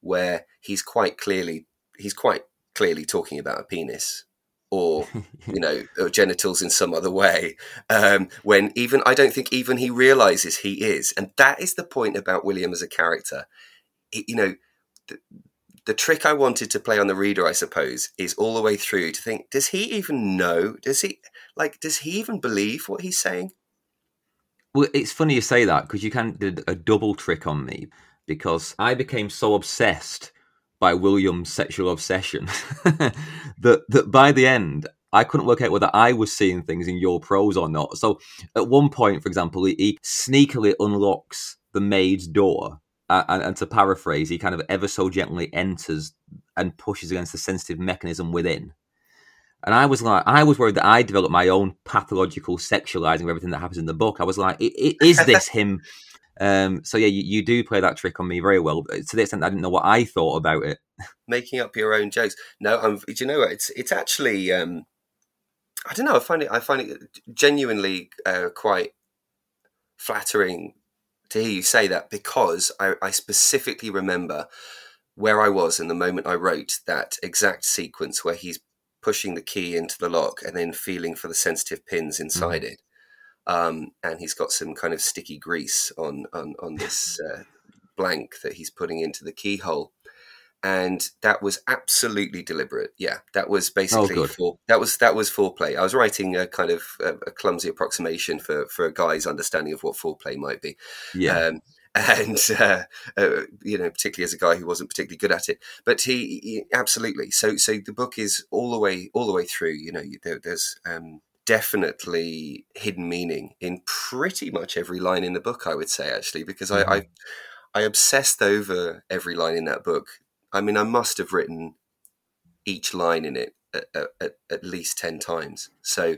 where he's quite clearly he's quite clearly talking about a penis or you know or genitals in some other way um, when even i don't think even he realizes he is. And that is the point about william as a character. You know the, the trick i wanted to play on the reader i suppose is all the way through to think does he even know does he like does he even believe what he's saying well it's funny you say that because you kind of did a double trick on me because i became so obsessed by William's sexual obsession that that by the end I couldn't work out whether I was seeing things in your prose or not. So at one point, for example, he, he sneakily unlocks the maid's door, uh, and, and, to paraphrase, he kind of ever so gently enters and pushes against the sensitive mechanism within. And I was like, I was worried that I developed my own pathological sexualizing of everything that happens in the book. I was like, is this him um, so yeah, you, you do play that trick on me very well. To the extent I didn't know what I thought about it. Making up your own jokes. No, I'm. Do you know what? It's it's actually. Um, I don't know. I find it. I find it genuinely uh, quite flattering to hear you say that because I, I specifically remember where I was in the moment I wrote that exact sequence where he's pushing the key into the lock and then feeling for the sensitive pins inside mm. it. Um, and he's got some kind of sticky grease on on, on this uh, blank that he's putting into the keyhole, and that was absolutely deliberate. Yeah, that was basically oh, for, that was that was foreplay. I was writing a kind of a, a, clumsy approximation for for a guy's understanding of what foreplay might be. Yeah. Um, and uh, uh, you know, particularly as a guy who wasn't particularly good at it, but he, he, absolutely. So, so the book is all the way, all the way through. You know, there, there's um, definitely hidden meaning in pretty much every line in the book. I would say actually, because mm-hmm. I, I I obsessed over every line in that book. I mean, I must have written each line in it at, at, at, least 10 times. So,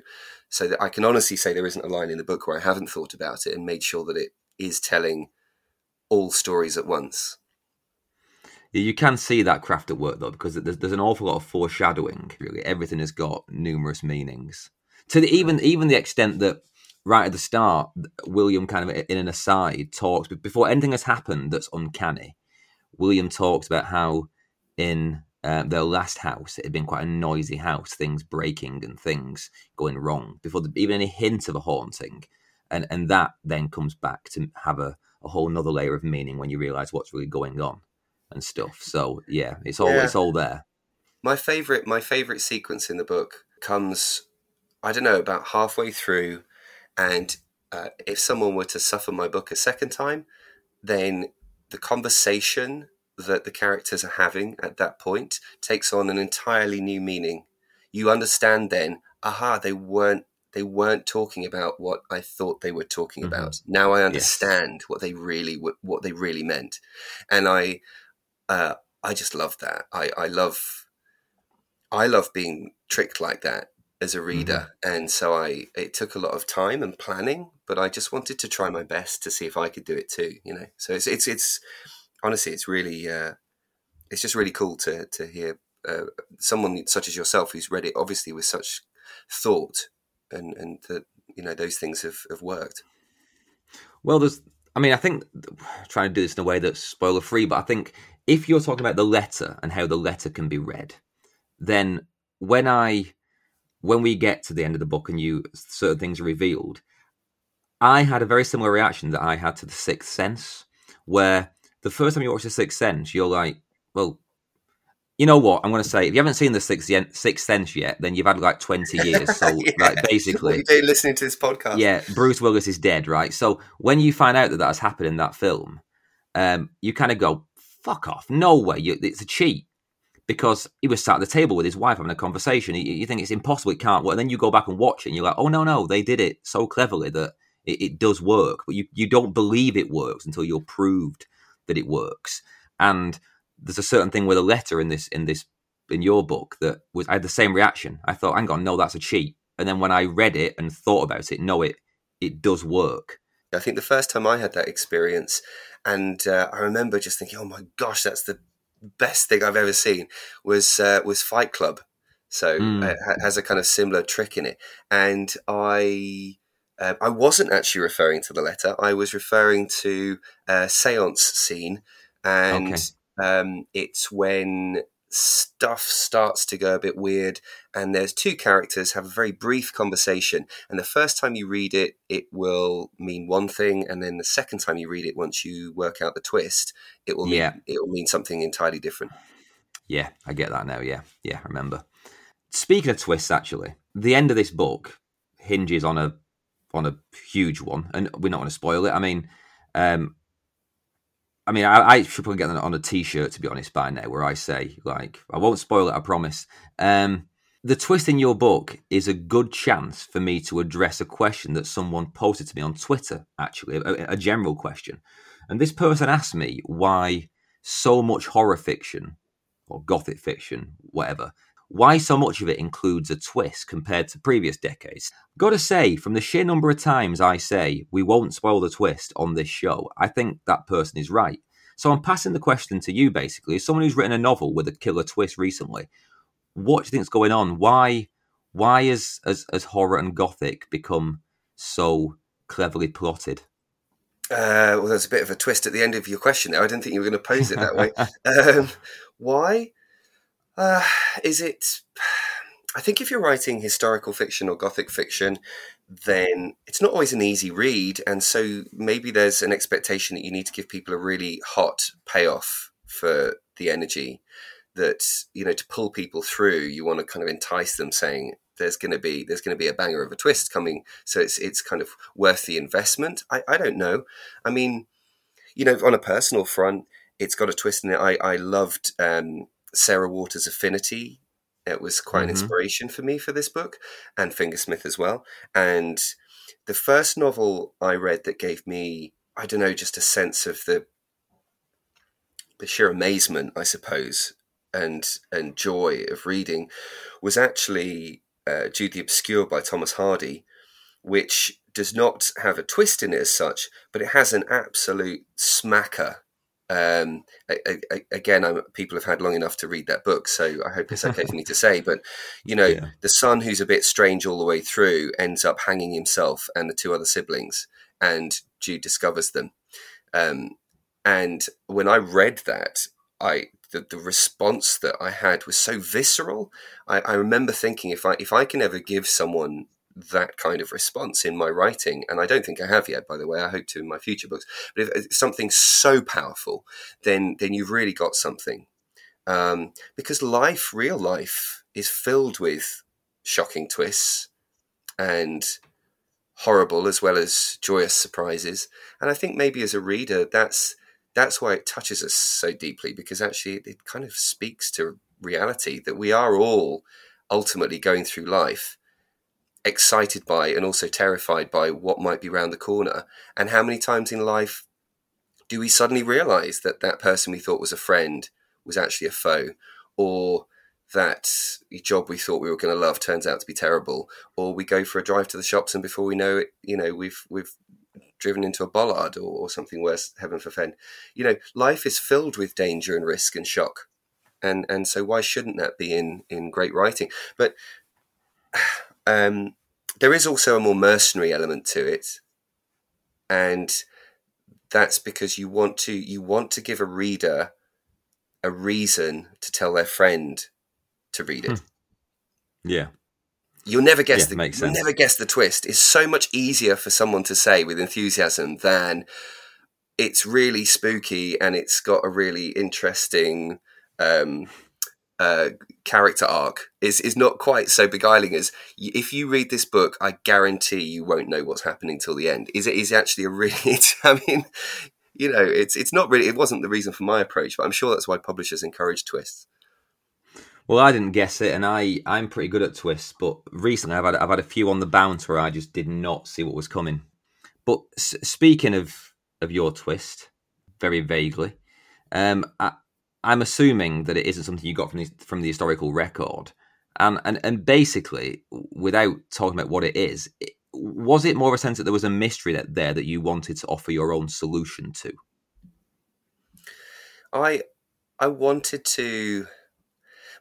so that I can honestly say there isn't a line in the book where I haven't thought about it and made sure that it is telling all stories at once. You can see that craft at work though, because there's, there's an awful lot of foreshadowing. Really, everything has got numerous meanings to the, even even the extent that right at the start, William kind of in an aside talks before anything has happened that's uncanny. William talks about how in uh, their last house it had been quite a noisy house, things breaking and things going wrong before the, even any hint of a haunting, and and that then comes back to have a, a whole another layer of meaning when you realize what's really going on and stuff. So yeah, it's all yeah. it's all there. My favorite my favorite sequence in the book comes I don't know, about halfway through. And uh, if someone were to suffer my book a second time, then the conversation that the characters are having at that point takes on an entirely new meaning. You understand then, aha, they weren't they weren't talking about what I thought they were talking mm-hmm. about. Now I understand yes. what they really what they really meant, and I uh, I just love that. I I love I love being tricked like that as a reader, mm-hmm. and so I it took a lot of time and planning, but I just wanted to try my best to see if I could do it too. You know, so it's it's it's honestly it's really uh, it's just really cool to to hear uh, someone such as yourself who's read it obviously with such thought and and that you know those things have have worked. Well, there's I mean I think trying to do this in a way that's spoiler free, but I think if you're talking about the letter and how the letter can be read, then when I when we get to the end of the book and you certain things are revealed, I had a very similar reaction that I had to the Sixth Sense, where the first time you watch the Sixth Sense, you're like, well, you know what? I'm going to say if you haven't seen the Sixth, Sixth Sense yet, then you've had like 20 years. So, yeah. like, basically, listening to this podcast. Yeah, Bruce Willis is dead, right? So when you find out that that has happened in that film, um, you kind of go, "Fuck off! No way! You, it's a cheat." Because he was sat at the table with his wife having a conversation. You, you think it's impossible, it can't work. And then you go back and watch it, and you're like, oh no, no, they did it so cleverly that it, it does work. But you you don't believe it works until you're proved that it works. And there's a certain thing with a letter in this in this in your book that was I had the same reaction. I thought, hang on, no, that's a cheat. And then when I read it and thought about it, no, it it does work. I think the first time I had that experience, and uh, I remember just thinking, "Oh my gosh, that's the best thing I've ever seen." Was uh, was Fight Club, so mm. it has a kind of similar trick in it, and I. Uh, I wasn't actually referring to the letter. I was referring to a seance scene, and okay. um, it's when stuff starts to go a bit weird and there's two characters have a very brief conversation and the first time you read it it will mean one thing and then the second time you read it once you work out the twist it will yeah. mean it will mean something entirely different. Yeah i get that now yeah. Yeah I remember. Speaking of twists actually the end of this book hinges on a on a huge one and we're not going to spoil it. I mean um I mean, I, I, should probably get that on a T-shirt to be honest by now, where I say like, I won't spoil it, I promise. Um, the twist in your book is a good chance for me to address a question that someone posted to me on Twitter, actually, a, a general question, and this person asked me why so much horror fiction or gothic fiction, whatever, why so much of it includes a twist compared to previous decades. Gotta say, from the sheer number of times I say we won't spoil the twist on this show, I think that person is right. So I'm passing the question to you basically, as someone who's written a novel with a killer twist recently. What do you think's going on? Why why has, has, has horror and gothic become so cleverly plotted? Uh, well, there's a bit of a twist at the end of your question there. I didn't think you were going to pose it that way. um, why? Uh, is it? I think if you're writing historical fiction or gothic fiction, then it's not always an easy read, and so maybe there's an expectation that you need to give people a really hot payoff for the energy that you know to pull people through. You want to kind of entice them, saying there's going to be there's going to be a banger of a twist coming, so it's it's kind of worth the investment. I, I don't know. I mean, you know, on a personal front, it's got a twist in it. I I loved. Um, Sarah Waters' Affinity. It was quite mm-hmm. an inspiration for me for this book, and Fingersmith as well. And the first novel I read that gave me, I don't know, just a sense of the the sheer amazement, I suppose, and and joy of reading was actually uh, Jude the Obscure by Thomas Hardy, which does not have a twist in it as such, but it has an absolute smacker um, I, I, again, I'm, people have had long enough to read that book, so I hope it's okay for me to say. But you know, yeah. the son who's a bit strange all the way through ends up hanging himself and the two other siblings, and Jude discovers them. Um, and when I read that, I the, the response that I had was so visceral. I, I remember thinking, if I if I can ever give someone that kind of response in my writing. And I don't think I have yet, by the way. I hope to in my future books. But if it's something so powerful, then then you've really got something. Um, because life, real life, is filled with shocking twists and horrible as well as joyous surprises. And I think maybe as a reader, that's that's why it touches us so deeply because actually it, it kind of speaks to reality that we are all ultimately going through life excited by and also terrified by what might be around the corner. And how many times in life do we suddenly realize that that person we thought was a friend was actually a foe, or that the job we thought we were going to love turns out to be terrible, or we go for a drive to the shops and before we know it, you know, we've we've driven into a bollard or, or something worse, heaven forfend. You know, life is filled with danger and risk and shock. And and so why shouldn't that be in in great writing? But um, there is also a more mercenary element to it, and that's because you want to you want to give a reader a reason to tell their friend to read it. Hmm. Yeah. You'll never guess yeah, the you'll never guess the twist. It's so much easier for someone to say with enthusiasm than it's really spooky and it's got a really interesting um, uh, character arc is is not quite so beguiling as if you read this book, I guarantee you won't know what's happening till the end. Is it is actually a really? I mean, you know, it's it's not really. It wasn't the reason for my approach, but I'm sure that's why publishers encourage twists. Well, I didn't guess it, and I I'm pretty good at twists. But recently, I've had I've had a few on the bounce where I just did not see what was coming. But s- speaking of of your twist, very vaguely, um, I'm assuming that it isn't something you got from the from the historical record, and and and basically, without talking about what it is, it, was it more of a sense that there was a mystery that there that you wanted to offer your own solution to? I I wanted to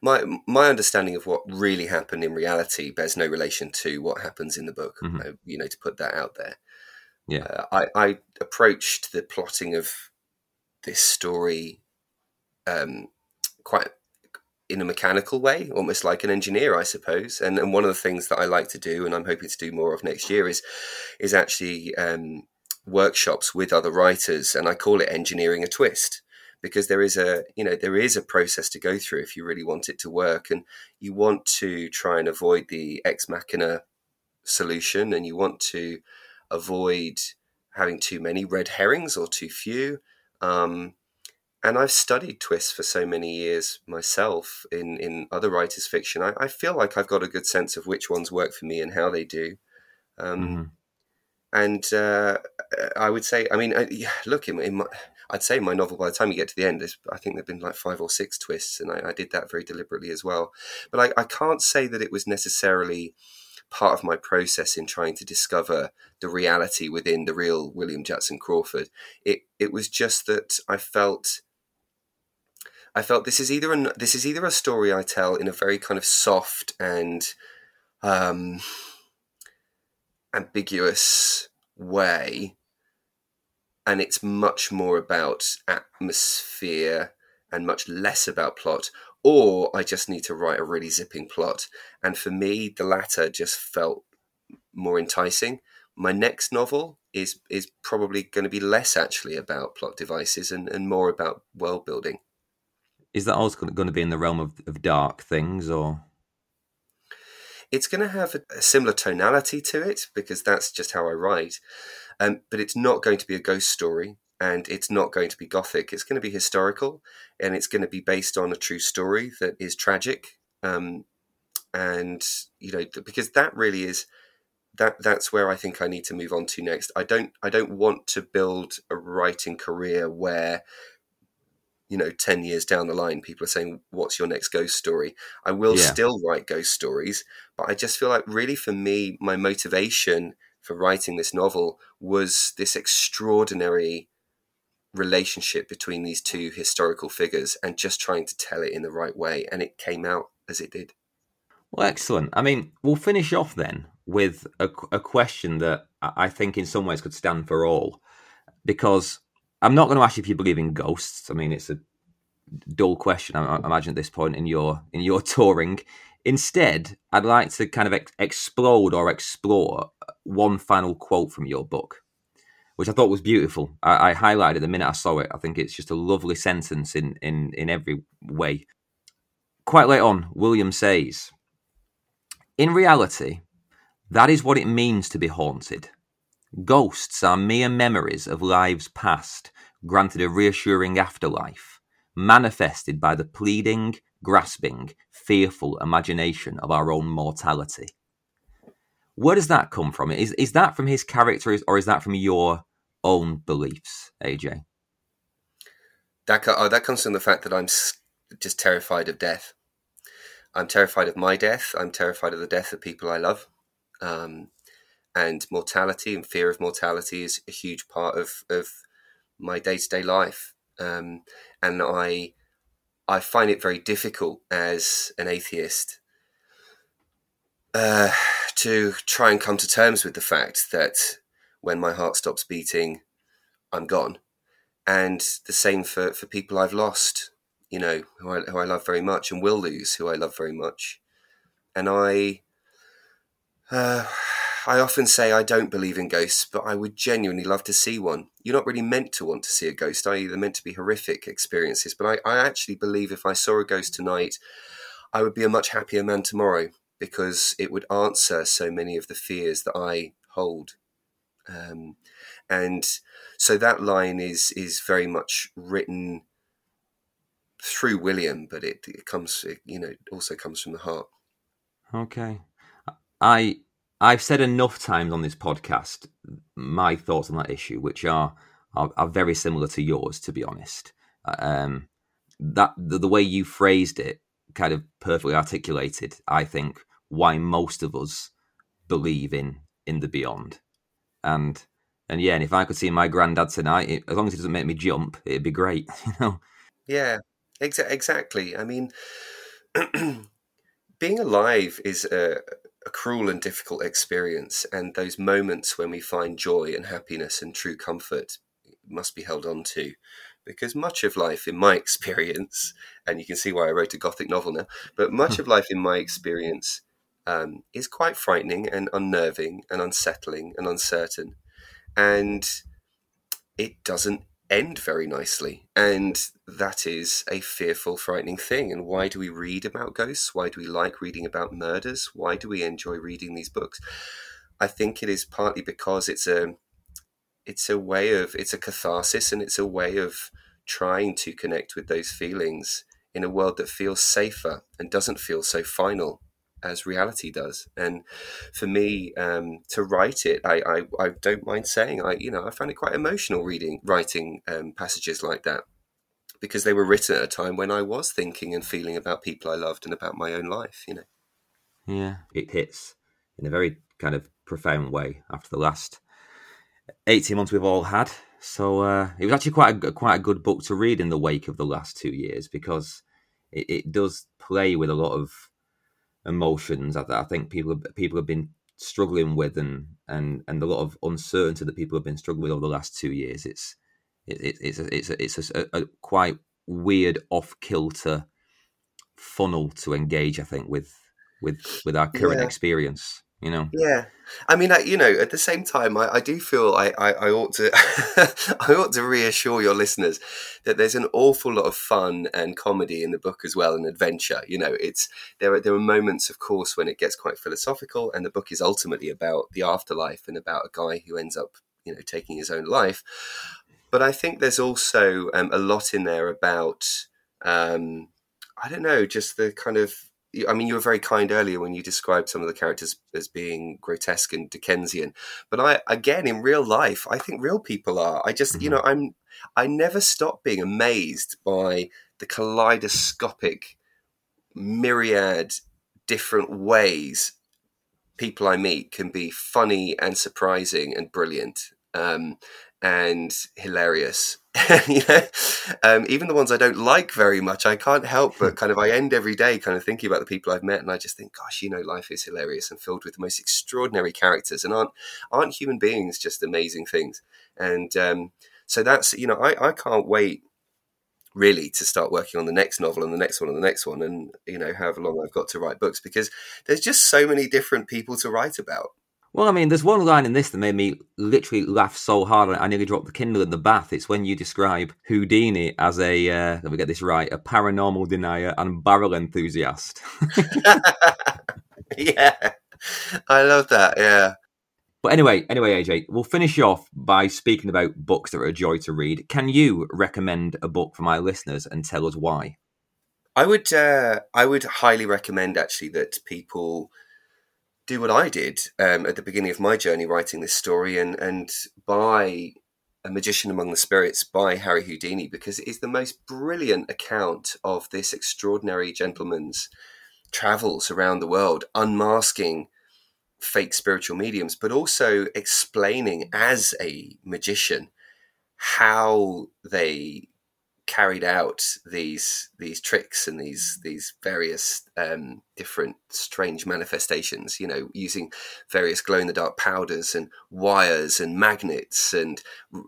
my my understanding of what really happened in reality bears no relation to what happens in the book. Mhm. Uh, you know, to put that out there. Yeah. Uh, I, I approached the plotting of this story um, quite in a mechanical way, almost like an engineer, I suppose. And and one of the things that I like to do, and I'm hoping to do more of next year, is is actually um, workshops with other writers, and I call it engineering a twist because there is a you know there is a process to go through if you really want it to work, and you want to try and avoid the ex machina solution, and you want to avoid having too many red herrings or too few. Um, and I've studied twists for so many years myself in, in other writers' fiction. I, I feel like I've got a good sense of which ones work for me and how they do. Um, Mhm. And uh, I would say, I mean, uh, yeah, look, in, in my, I'd say my novel, by the time you get to the end, I think there've been like five or six twists, and I, I did that very deliberately as well. But I, I can't say that it was necessarily part of my process in trying to discover the reality within the real William Jackson Crawford. It it was just that I felt I felt this is either a this is either a story I tell in a very kind of soft and um, ambiguous way, and it's much more about atmosphere and much less about plot, or I just need to write a really zipping plot. And for me, the latter just felt more enticing. My next novel is is probably going to be less actually about plot devices and, and more about world building. Is that also going to be in the realm of, of dark things, or It's going to have a, similar tonality to it because that's just how I write. Um, but it's not going to be a ghost story and it's not going to be gothic. It's going to be historical and it's going to be based on a true story that is tragic. Um, and, you know, because that really is. That that's where I think I need to move on to next. I don't I don't want to build a writing career where you know 10 years down the line people are saying what's your next ghost story i will Yeah. still write ghost stories but i just feel like really for me my motivation for writing this novel was this extraordinary relationship between these two historical figures and just trying to tell it in the right way and it came out as it did Well, excellent. I mean, we'll finish off then with a, a question that I I think in some ways could stand for all. Because I'm not going to ask you if you believe in ghosts. I mean, it's a dull question, I, I imagine, at this point in your in your touring. Instead, I'd like to kind of ex- explode or explore one final quote from your book, which I thought was beautiful. I, I highlighted the minute I saw it. I think it's just a lovely sentence in in in every way. Quite late on, William says, in reality, that is what it means to be haunted. Ghosts are mere memories of lives past, granted a reassuring afterlife, manifested by the pleading, grasping, fearful imagination of our own mortality. Where does that come from? Is, is that from his character or is that from your own beliefs, AJ? that oh, that comes from the fact that i'm just terrified of death i'm terrified of my death i'm terrified of the death of people i love um, and mortality and fear of mortality is a huge part of, of my day-to-day life. Um, and i i find it very difficult as an atheist uh, to try and come to terms with the fact that when my heart stops beating i'm gone. And the same for, for people i've lost you know who I, who I love very much and will lose who i love very much. And i uh, I often say I don't believe in ghosts, but I would genuinely love to see one. You're not really meant to want to see a ghost, are you? They're meant to be horrific experiences. But I, I actually believe if I saw a ghost tonight, I would be a much happier man tomorrow because it would answer so many of the fears that I hold. Um, and so that line is is very much written through William, but it, it comes, it, you know, also comes from the heart. Okay, I I've said enough times on this podcast my thoughts on that issue, which are are, are very similar to yours, to be honest. Um, that the, the way you phrased it kind of perfectly articulated, I think, why most of us believe in in the beyond. And and yeah, and if I could see my granddad tonight, it, as long as it doesn't make me jump, it'd be great, you know. Yeah, exa- exactly. I mean, being alive is a, a cruel and difficult experience, and those moments when we find joy and happiness and true comfort must be held on to because much of life, in my experience, and you can see why I wrote a gothic novel now, but much of life, in my experience, um, is quite frightening and unnerving and unsettling and uncertain. And it doesn't end very nicely. And that is a fearful, frightening thing. And why do we read about ghosts? Why do we like reading about murders? Why do we enjoy reading these books? I think it is partly because it's a it's a way of it's a catharsis and it's a way of trying to connect with those feelings in a world that feels safer and doesn't feel so final as reality does. And for me, um, to write it, I, I, I, don't mind saying, I you know, I found it quite emotional reading writing um, passages like that because they were written at a time when I was thinking and feeling about people I loved and about my own life. You know. Yeah, it hits in a very kind of profound way after the last eighteen months we've all had. So uh, it was actually quite a, quite a good book to read in the wake of the last two years because it, it does play with a lot of emotions that I think people people have been struggling with and and and a lot of uncertainty that people have been struggling with over the last two years. It's it, it's a, it's a, it's a, a quite weird off kilter funnel to engage. I think with with with our current yeah. experience you know? Yeah. I mean I, you know at the same time i, I do feel I, I, I ought to i ought to reassure your listeners that there's an awful lot of fun and comedy in the book as well and adventure. You know it's there are there are moments of course when it gets quite philosophical and the book is ultimately about the afterlife and about a guy who ends up you know taking his own life. But i think there's also um, a lot in there about um, i don't know just the kind of I mean, you were very kind earlier when you described some of the characters as being grotesque and Dickensian. But I, again, in real life, I think real people are. I just, mm-hmm. you know, I'm, I never stop being amazed by the kaleidoscopic myriad different ways people I meet can be funny and surprising and brilliant. Um, and hilarious. you know, um, even the ones I don't like very much, I can't help but kind of I end every day kind of thinking about the people I've met, and I just think, gosh, you know, life is hilarious and filled with the most extraordinary characters, and aren't aren't human beings just amazing things? And um, so that's you know, I I can't wait really to start working on the next novel and the next one and the next one and you know however long I've got to write books because there's just so many different people to write about well, I mean, there's one line in this that made me literally laugh so hard I nearly dropped the Kindle in the bath. It's when you describe Houdini as a, uh, let me get this right, a paranormal denier and barrel enthusiast. yeah, I love that. Yeah. But anyway, anyway, AJ, we'll finish off by speaking about books that are a joy to read. Can you recommend a book for my listeners and tell us why? I would, uh, I would highly recommend actually that people do what I did um, at the beginning of my journey writing this story and and buy A Magician Among the Spirits by Harry Houdini because it is the most brilliant account of this extraordinary gentleman's travels around the world, unmasking fake spiritual mediums, but also explaining as a magician how they carried out these these tricks and these mm. these various um, different strange manifestations. You know, using various glow in the dark powders and wires and magnets and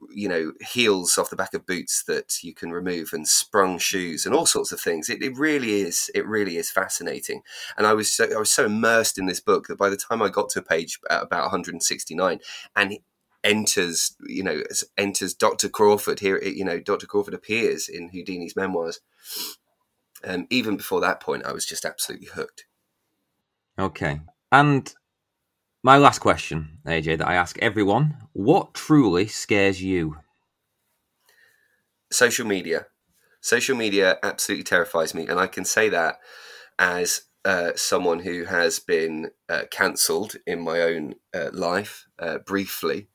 you know heels off the back of boots that you can remove and sprung mm. shoes and all sorts of things. It, it really is it really is fascinating. And I was so, I was so immersed in this book that by the time I got to uh, a page about 169 and enters, you know, enters Dr. Crawford here. You know, Dr. Crawford appears in Houdini's memoirs. Um, even before that point, I was just absolutely hooked. Okay, and my last question, AJ, that I ask everyone: What truly scares you? Social media. Social media absolutely terrifies me, and I can say that as uh, someone who has been uh, cancelled in my own uh, life uh, briefly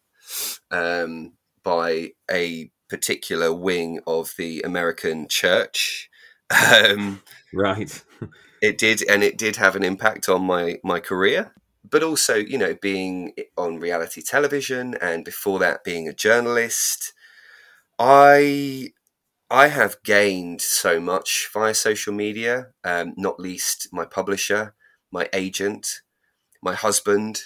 um, by a particular wing of the American church. Um, right. it did, and it did have an impact on my my career. But also, you know, being on reality television, and before that, being a journalist, I I have gained so much via social media, um, not least my publisher, my agent, my husband,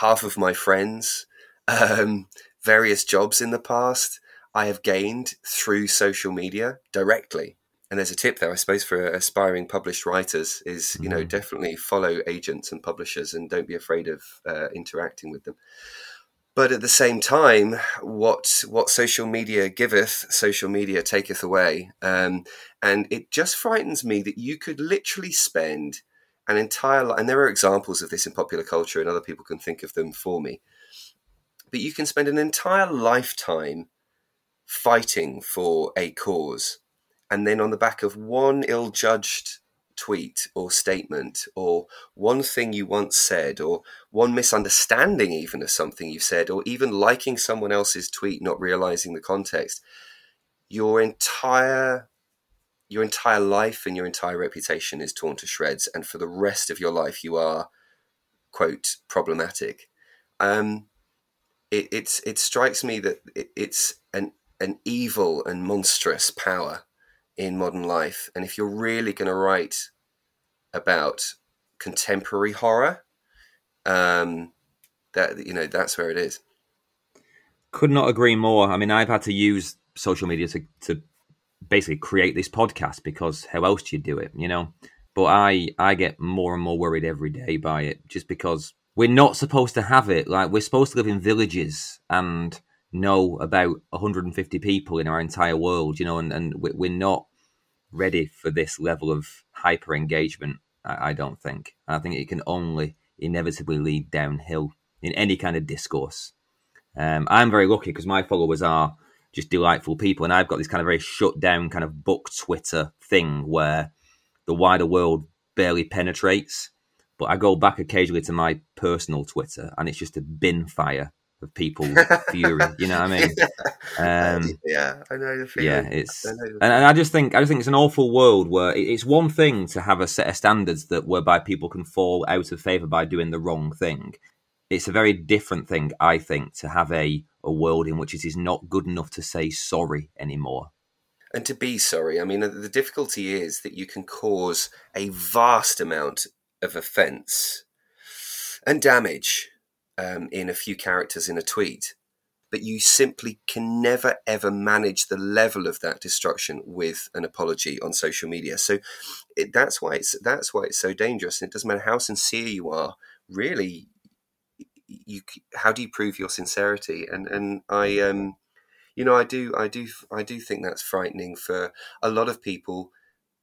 half of my friends, um, various jobs in the past. I have gained through social media directly. And there's a tip there, I suppose, for aspiring published writers is, you know, mm-hmm. definitely follow agents and publishers and don't be afraid of uh, interacting with them but at the same time, what what social media giveth, social media taketh away, um, and it just frightens me that you could literally spend an entire life, and there are examples of this in popular culture, and other people can think of them for me. But you can spend an entire lifetime fighting for a cause, and then on the back of one ill-judged tweet or statement or one thing you once said or one misunderstanding even of something you've said or even liking someone else's tweet not realizing the context your entire your entire life and your entire reputation is torn to shreds and for the rest of your life you are quote problematic. Um it it's it strikes me that it, it's an an evil and monstrous power in modern life. And if you're really going to write about contemporary horror, um, that you know that's where it is. Could not agree more. I mean, I've had to use social media to to basically create this podcast because how else do you do it? You know. But I I get more and more worried every day by it, just because we're not supposed to have it. Like we're supposed to live in villages and know about 150 people in our entire world, you know, and, and we're not ready for this level of hyper engagement. I, I don't think. I think it can only inevitably lead downhill in any kind of discourse. Um, I'm very lucky because my followers are just delightful people, and I've got this kind of very shut down kind of book Twitter thing where the wider world barely penetrates. But I go back occasionally to my personal Twitter, and it's just a bin fire of people's fury. You know what I mean? Um, yeah, I know the feeling. Yeah, it's and, and, I just think I just think it's an awful world where it's one thing to have a set of standards that whereby people can fall out of favor by doing the wrong thing. It's a very different thing, I think, to have a a world in which it is not good enough to say sorry anymore. And to be sorry, I mean, the difficulty is that you can cause a vast amount of offence and damage um, in a few characters in a tweet, but you simply can never ever manage the level of that destruction with an apology on social media. So it, that's why it's that's why it's so dangerous. And it doesn't matter how sincere you are. Really, you how do you prove your sincerity? And and I um, you know, I do I do I do think that's frightening for a lot of people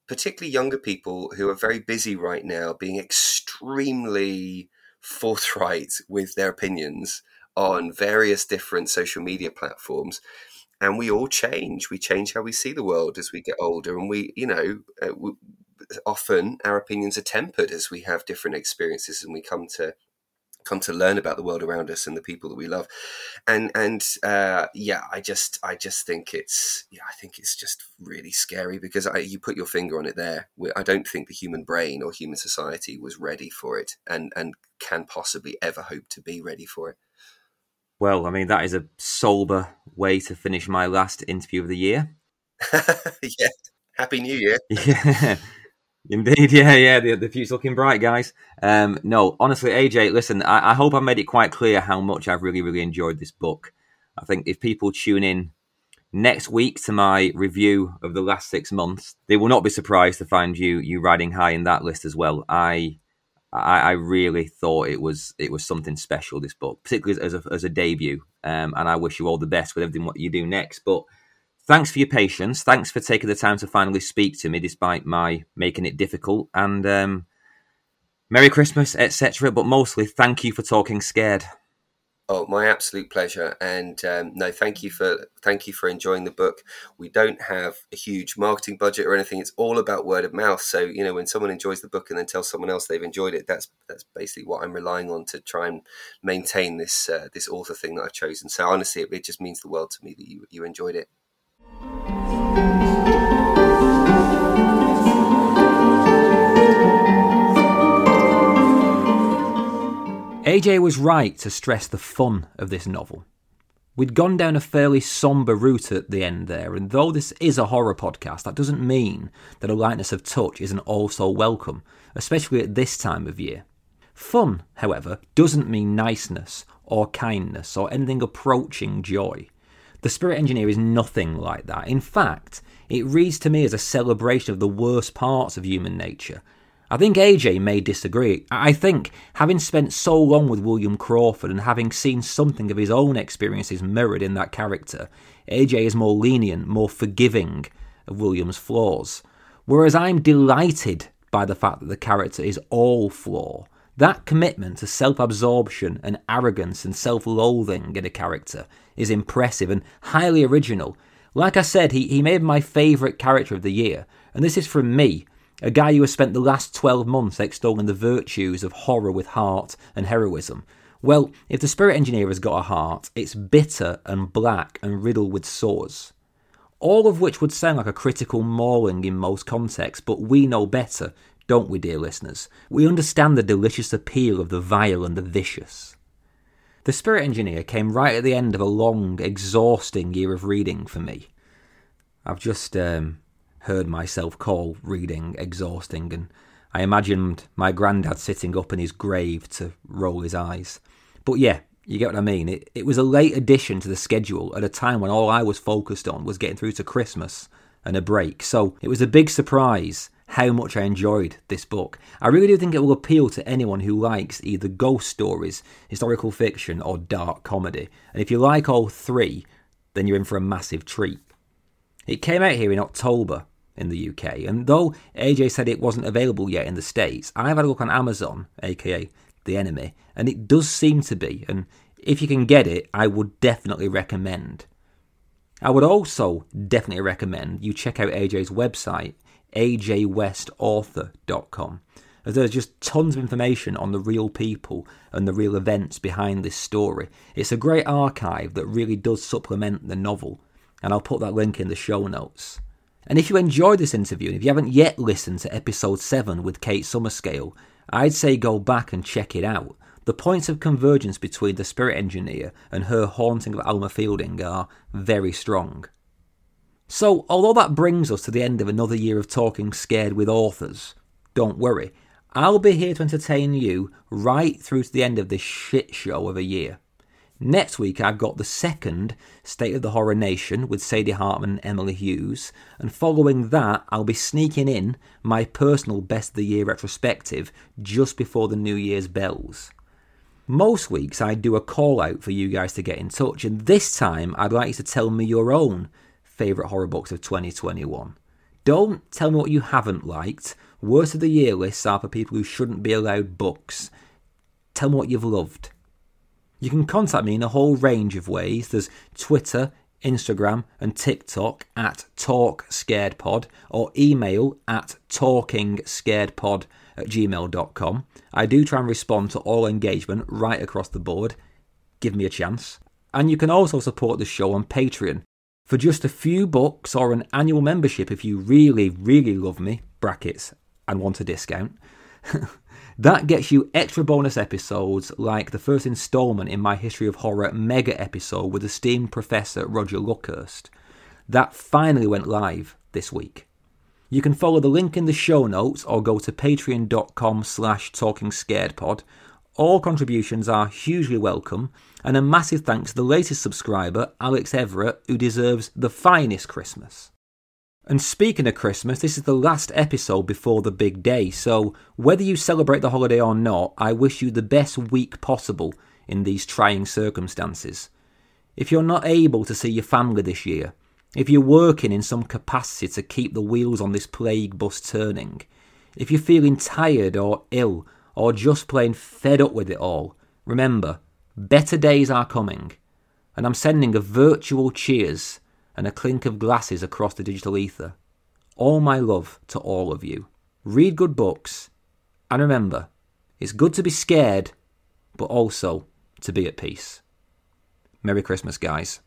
particularly younger people who are very busy right now, being extremely forthright with their opinions on various different social media platforms. And we all change. We change how we see the world as we get older. And we you know uh, we, often our opinions are tempered as we have different experiences and we come to come to learn about the world around us and the people that we love. And and uh, yeah i just i just think it's yeah i think it's just really scary because I, you put your finger on it there. I don't think the human brain or human society was ready for it and and can possibly ever hope to be ready for it. Well i mean that is a sober way to finish my last interview of the year. Yeah. Happy new year. Yeah Indeed, yeah, yeah. The, the future's looking bright, guys. Um, no, honestly, AJ, listen, I, I hope I made it quite clear how much I've really, really enjoyed this book. I think if people tune in next week to my review of the last six months, they will not be surprised to find you you riding high in that list as well. I I, I really thought it was it was something special. This book, particularly as a, as a debut, um, and I wish you all the best with everything what you do next. But thanks for your patience. Thanks for taking the time to finally speak to me, despite my making it difficult. And um, Merry Christmas, etc. But mostly, thank you for talking scared. Oh, my absolute pleasure. And um, no, thank you for thank you for enjoying the book. We don't have a huge marketing budget or anything. It's all about word of mouth. So you know, when someone enjoys the book and then tells someone else they've enjoyed it, that's that's basically what I'm relying on to try and maintain this uh, this author thing that I've chosen. So honestly, it, it just means the world to me that you you enjoyed it. AJ was right to stress the fun of this novel. We'd gone down a fairly sombre route at the end there, and though this is a horror podcast, that doesn't mean that a lightness of touch isn't also welcome, especially at this time of year. Fun, however, doesn't mean niceness or kindness or anything approaching joy. The Spirit Engineer is nothing like that. In fact, it reads to me as a celebration of the worst parts of human nature I think AJ may disagree. I think, having spent so long with William Crawford and having seen something of his own experiences mirrored in that character, AJ is more lenient, more forgiving of William's flaws. Whereas I'm delighted by the fact that the character is all flaw. That commitment to self absorption and arrogance and self loathing in a character is impressive and highly original. Like I said, he, he made my favourite character of the year, and this is from me, a guy who has spent the last 12 months extolling the virtues of horror with heart and heroism. Well, if the spirit engineer has got a heart, it's bitter and black and riddled with sores. All of which would sound like a critical mauling in most contexts, but we know better, don't we, dear listeners? We understand the delicious appeal of the vile and the vicious. The Spirit Engineer came right at the end of a long, exhausting year of reading for me. I've just um, heard myself call reading exhausting, and I imagined my granddad sitting up in his grave to roll his eyes. But yeah, you get what I mean. It, it was a late addition to the schedule at a time when all I was focused on was getting through to Christmas and a break. So it was a big surprise how much I enjoyed this book. I really do think it will appeal to anyone who likes either ghost stories, historical fiction, or dark comedy. And if you like all three, then you're in for a massive treat. It came out here in October in the UK, and though AJ said it wasn't available yet in the States, I've had a look on Amazon, aka The Enemy, and it does seem to be, and if you can get it, I would definitely recommend. I would also definitely recommend you check out AJ's website, ajwestauthor.com, as there's just tons of information on the real people and the real events behind this story. It's a great archive that really does supplement the novel and I'll put that link in the show notes. And if you enjoyed this interview, and if you haven't yet listened to episode 7 with Kate Summerscale, I'd say go back and check it out. The points of convergence between the spirit engineer and her haunting of Alma Fielding are very strong. So, although that brings us to the end of another year of talking scared with authors, don't worry, I'll be here to entertain you right through to the end of this shit show of a year. Next week, I've got the second State of the Horror Nation with Sadie Hartmann and Emily Hughes. And following that, I'll be sneaking in my personal Best of the Year retrospective just before the New Year's bells. Most weeks, I do a call out for you guys to get in touch, and this time, I'd like you to tell me your own favourite horror books of 2021. Don't tell me what you haven't liked. Worst of the year lists are for people who shouldn't be allowed books. Tell me what you've loved. You can contact me in a whole range of ways. There's Twitter, Instagram, and TikTok at TalkScaredPod or email at TalkingScaredPod at gmail.com. I do try and respond to all engagement right across the board. Give me a chance. And you can also support the show on Patreon. For just a few bucks or an annual membership if you really, really love me, brackets, and want a discount. That gets you extra bonus episodes like the first installment in my History of Horror mega episode with esteemed Professor Roger Luckhurst. That finally went live this week. You can follow the link in the show notes or go to patreon.com slash talkingscaredpod. All contributions are hugely welcome, and a massive thanks to the latest subscriber, Alex Everett, who deserves the finest Christmas. And speaking of Christmas, this is the last episode before the big day, so whether you celebrate the holiday or not, I wish you the best week possible in these trying circumstances. If you're not able to see your family this year, if you're working in some capacity to keep the wheels on this plague bus turning, if you're feeling tired or ill or just plain fed up with it all, remember, Better days are coming, and I'm sending a virtual cheers and a clink of glasses across the digital ether. All my love to all of you. Read good books, and remember, it's good to be scared, but also to be at peace. Merry Christmas, guys.